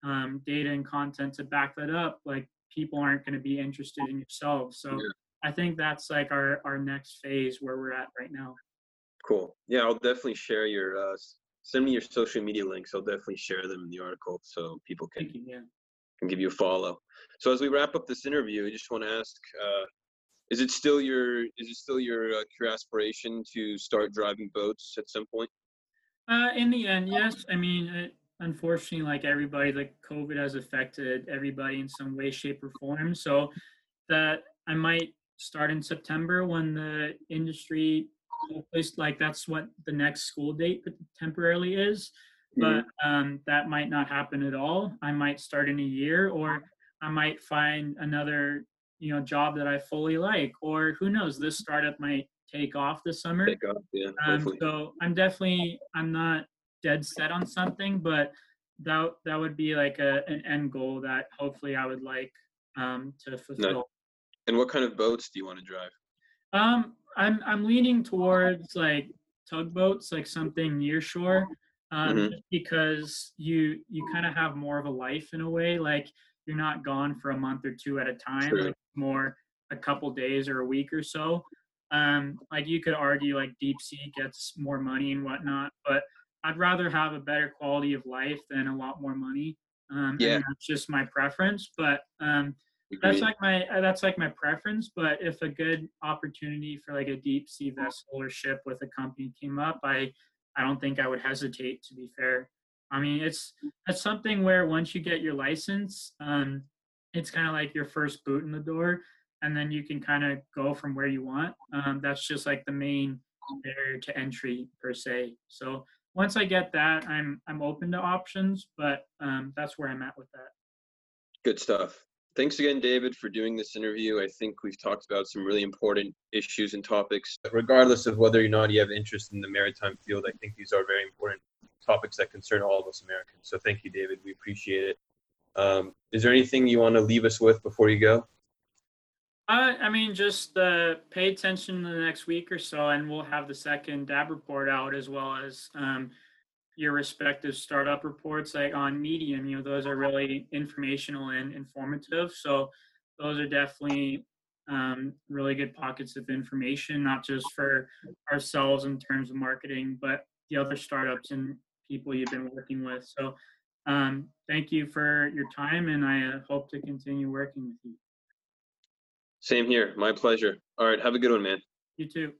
um, data and content to back that up, like people aren't going to be interested in yourself. So Yeah. I think that's like our our next phase where we're at right now. Cool. Yeah, I'll definitely share your. Uh, send me your social media links. I'll definitely share them in the article so people can you. Yeah. can give you a follow. So as we wrap up this interview, I just want to ask: uh, Is it still your is it still your uh, your aspiration to start driving boats at some point? Uh, in the end, yes. I mean, it, unfortunately, like everybody, like COVID has affected everybody in some way, shape, or form. So that I might start in September when the industry, hopefully, like that's what the next school date temporarily is. But um, that might not happen at all. I might start in a year, or I might find another, you know, job that I fully like, or who knows, this startup might take off this summer. Take off, yeah, Um, so I'm definitely I'm not dead set on something, but that that would be like a an end goal that hopefully I would like um, to fulfill. no. And what kind of boats do you want to drive? Um, I'm I'm leaning towards like tugboats, like something near shore, um, Mhm. because you you kind of have more of a life in a way. Like you're not gone for a month or two at a time. Like more a couple days or a week or so. Um, like you could argue like deep sea gets more money and whatnot, but I'd rather have a better quality of life than a lot more money. Um, and Yeah. that's just my preference. But um, that's like my uh, that's like my preference but if a good opportunity for like a deep sea vessel or ship with a company came up i i don't think i would hesitate to be fair. I mean it's it's something where once you get your license um it's kind of like your first boot in the door and then you can kind of go from where you want. Um that's just like the main barrier to entry per se. So once i get that i'm i'm open to options but um that's where i'm at with that. Good stuff. Thanks again, David, for doing this interview. I think we've talked about some really important issues and topics. Regardless of whether or not you have interest in the maritime field, I think these are very important topics that concern all of us Americans. So thank you, David. We appreciate it. Um, is there anything you want to leave us with before you go? Uh, I mean, just uh, pay attention to the next week or so, and we'll have the second DAB report out as well as um, your respective startup reports like on Medium. You know, those are really informational and informative. So those are definitely um, really good pockets of information, not just for ourselves in terms of marketing, but the other startups and people you've been working with. So um, thank you for your time, and I uh, hope to continue working with you. Same here. My pleasure. All right. Have a good one, man. You too.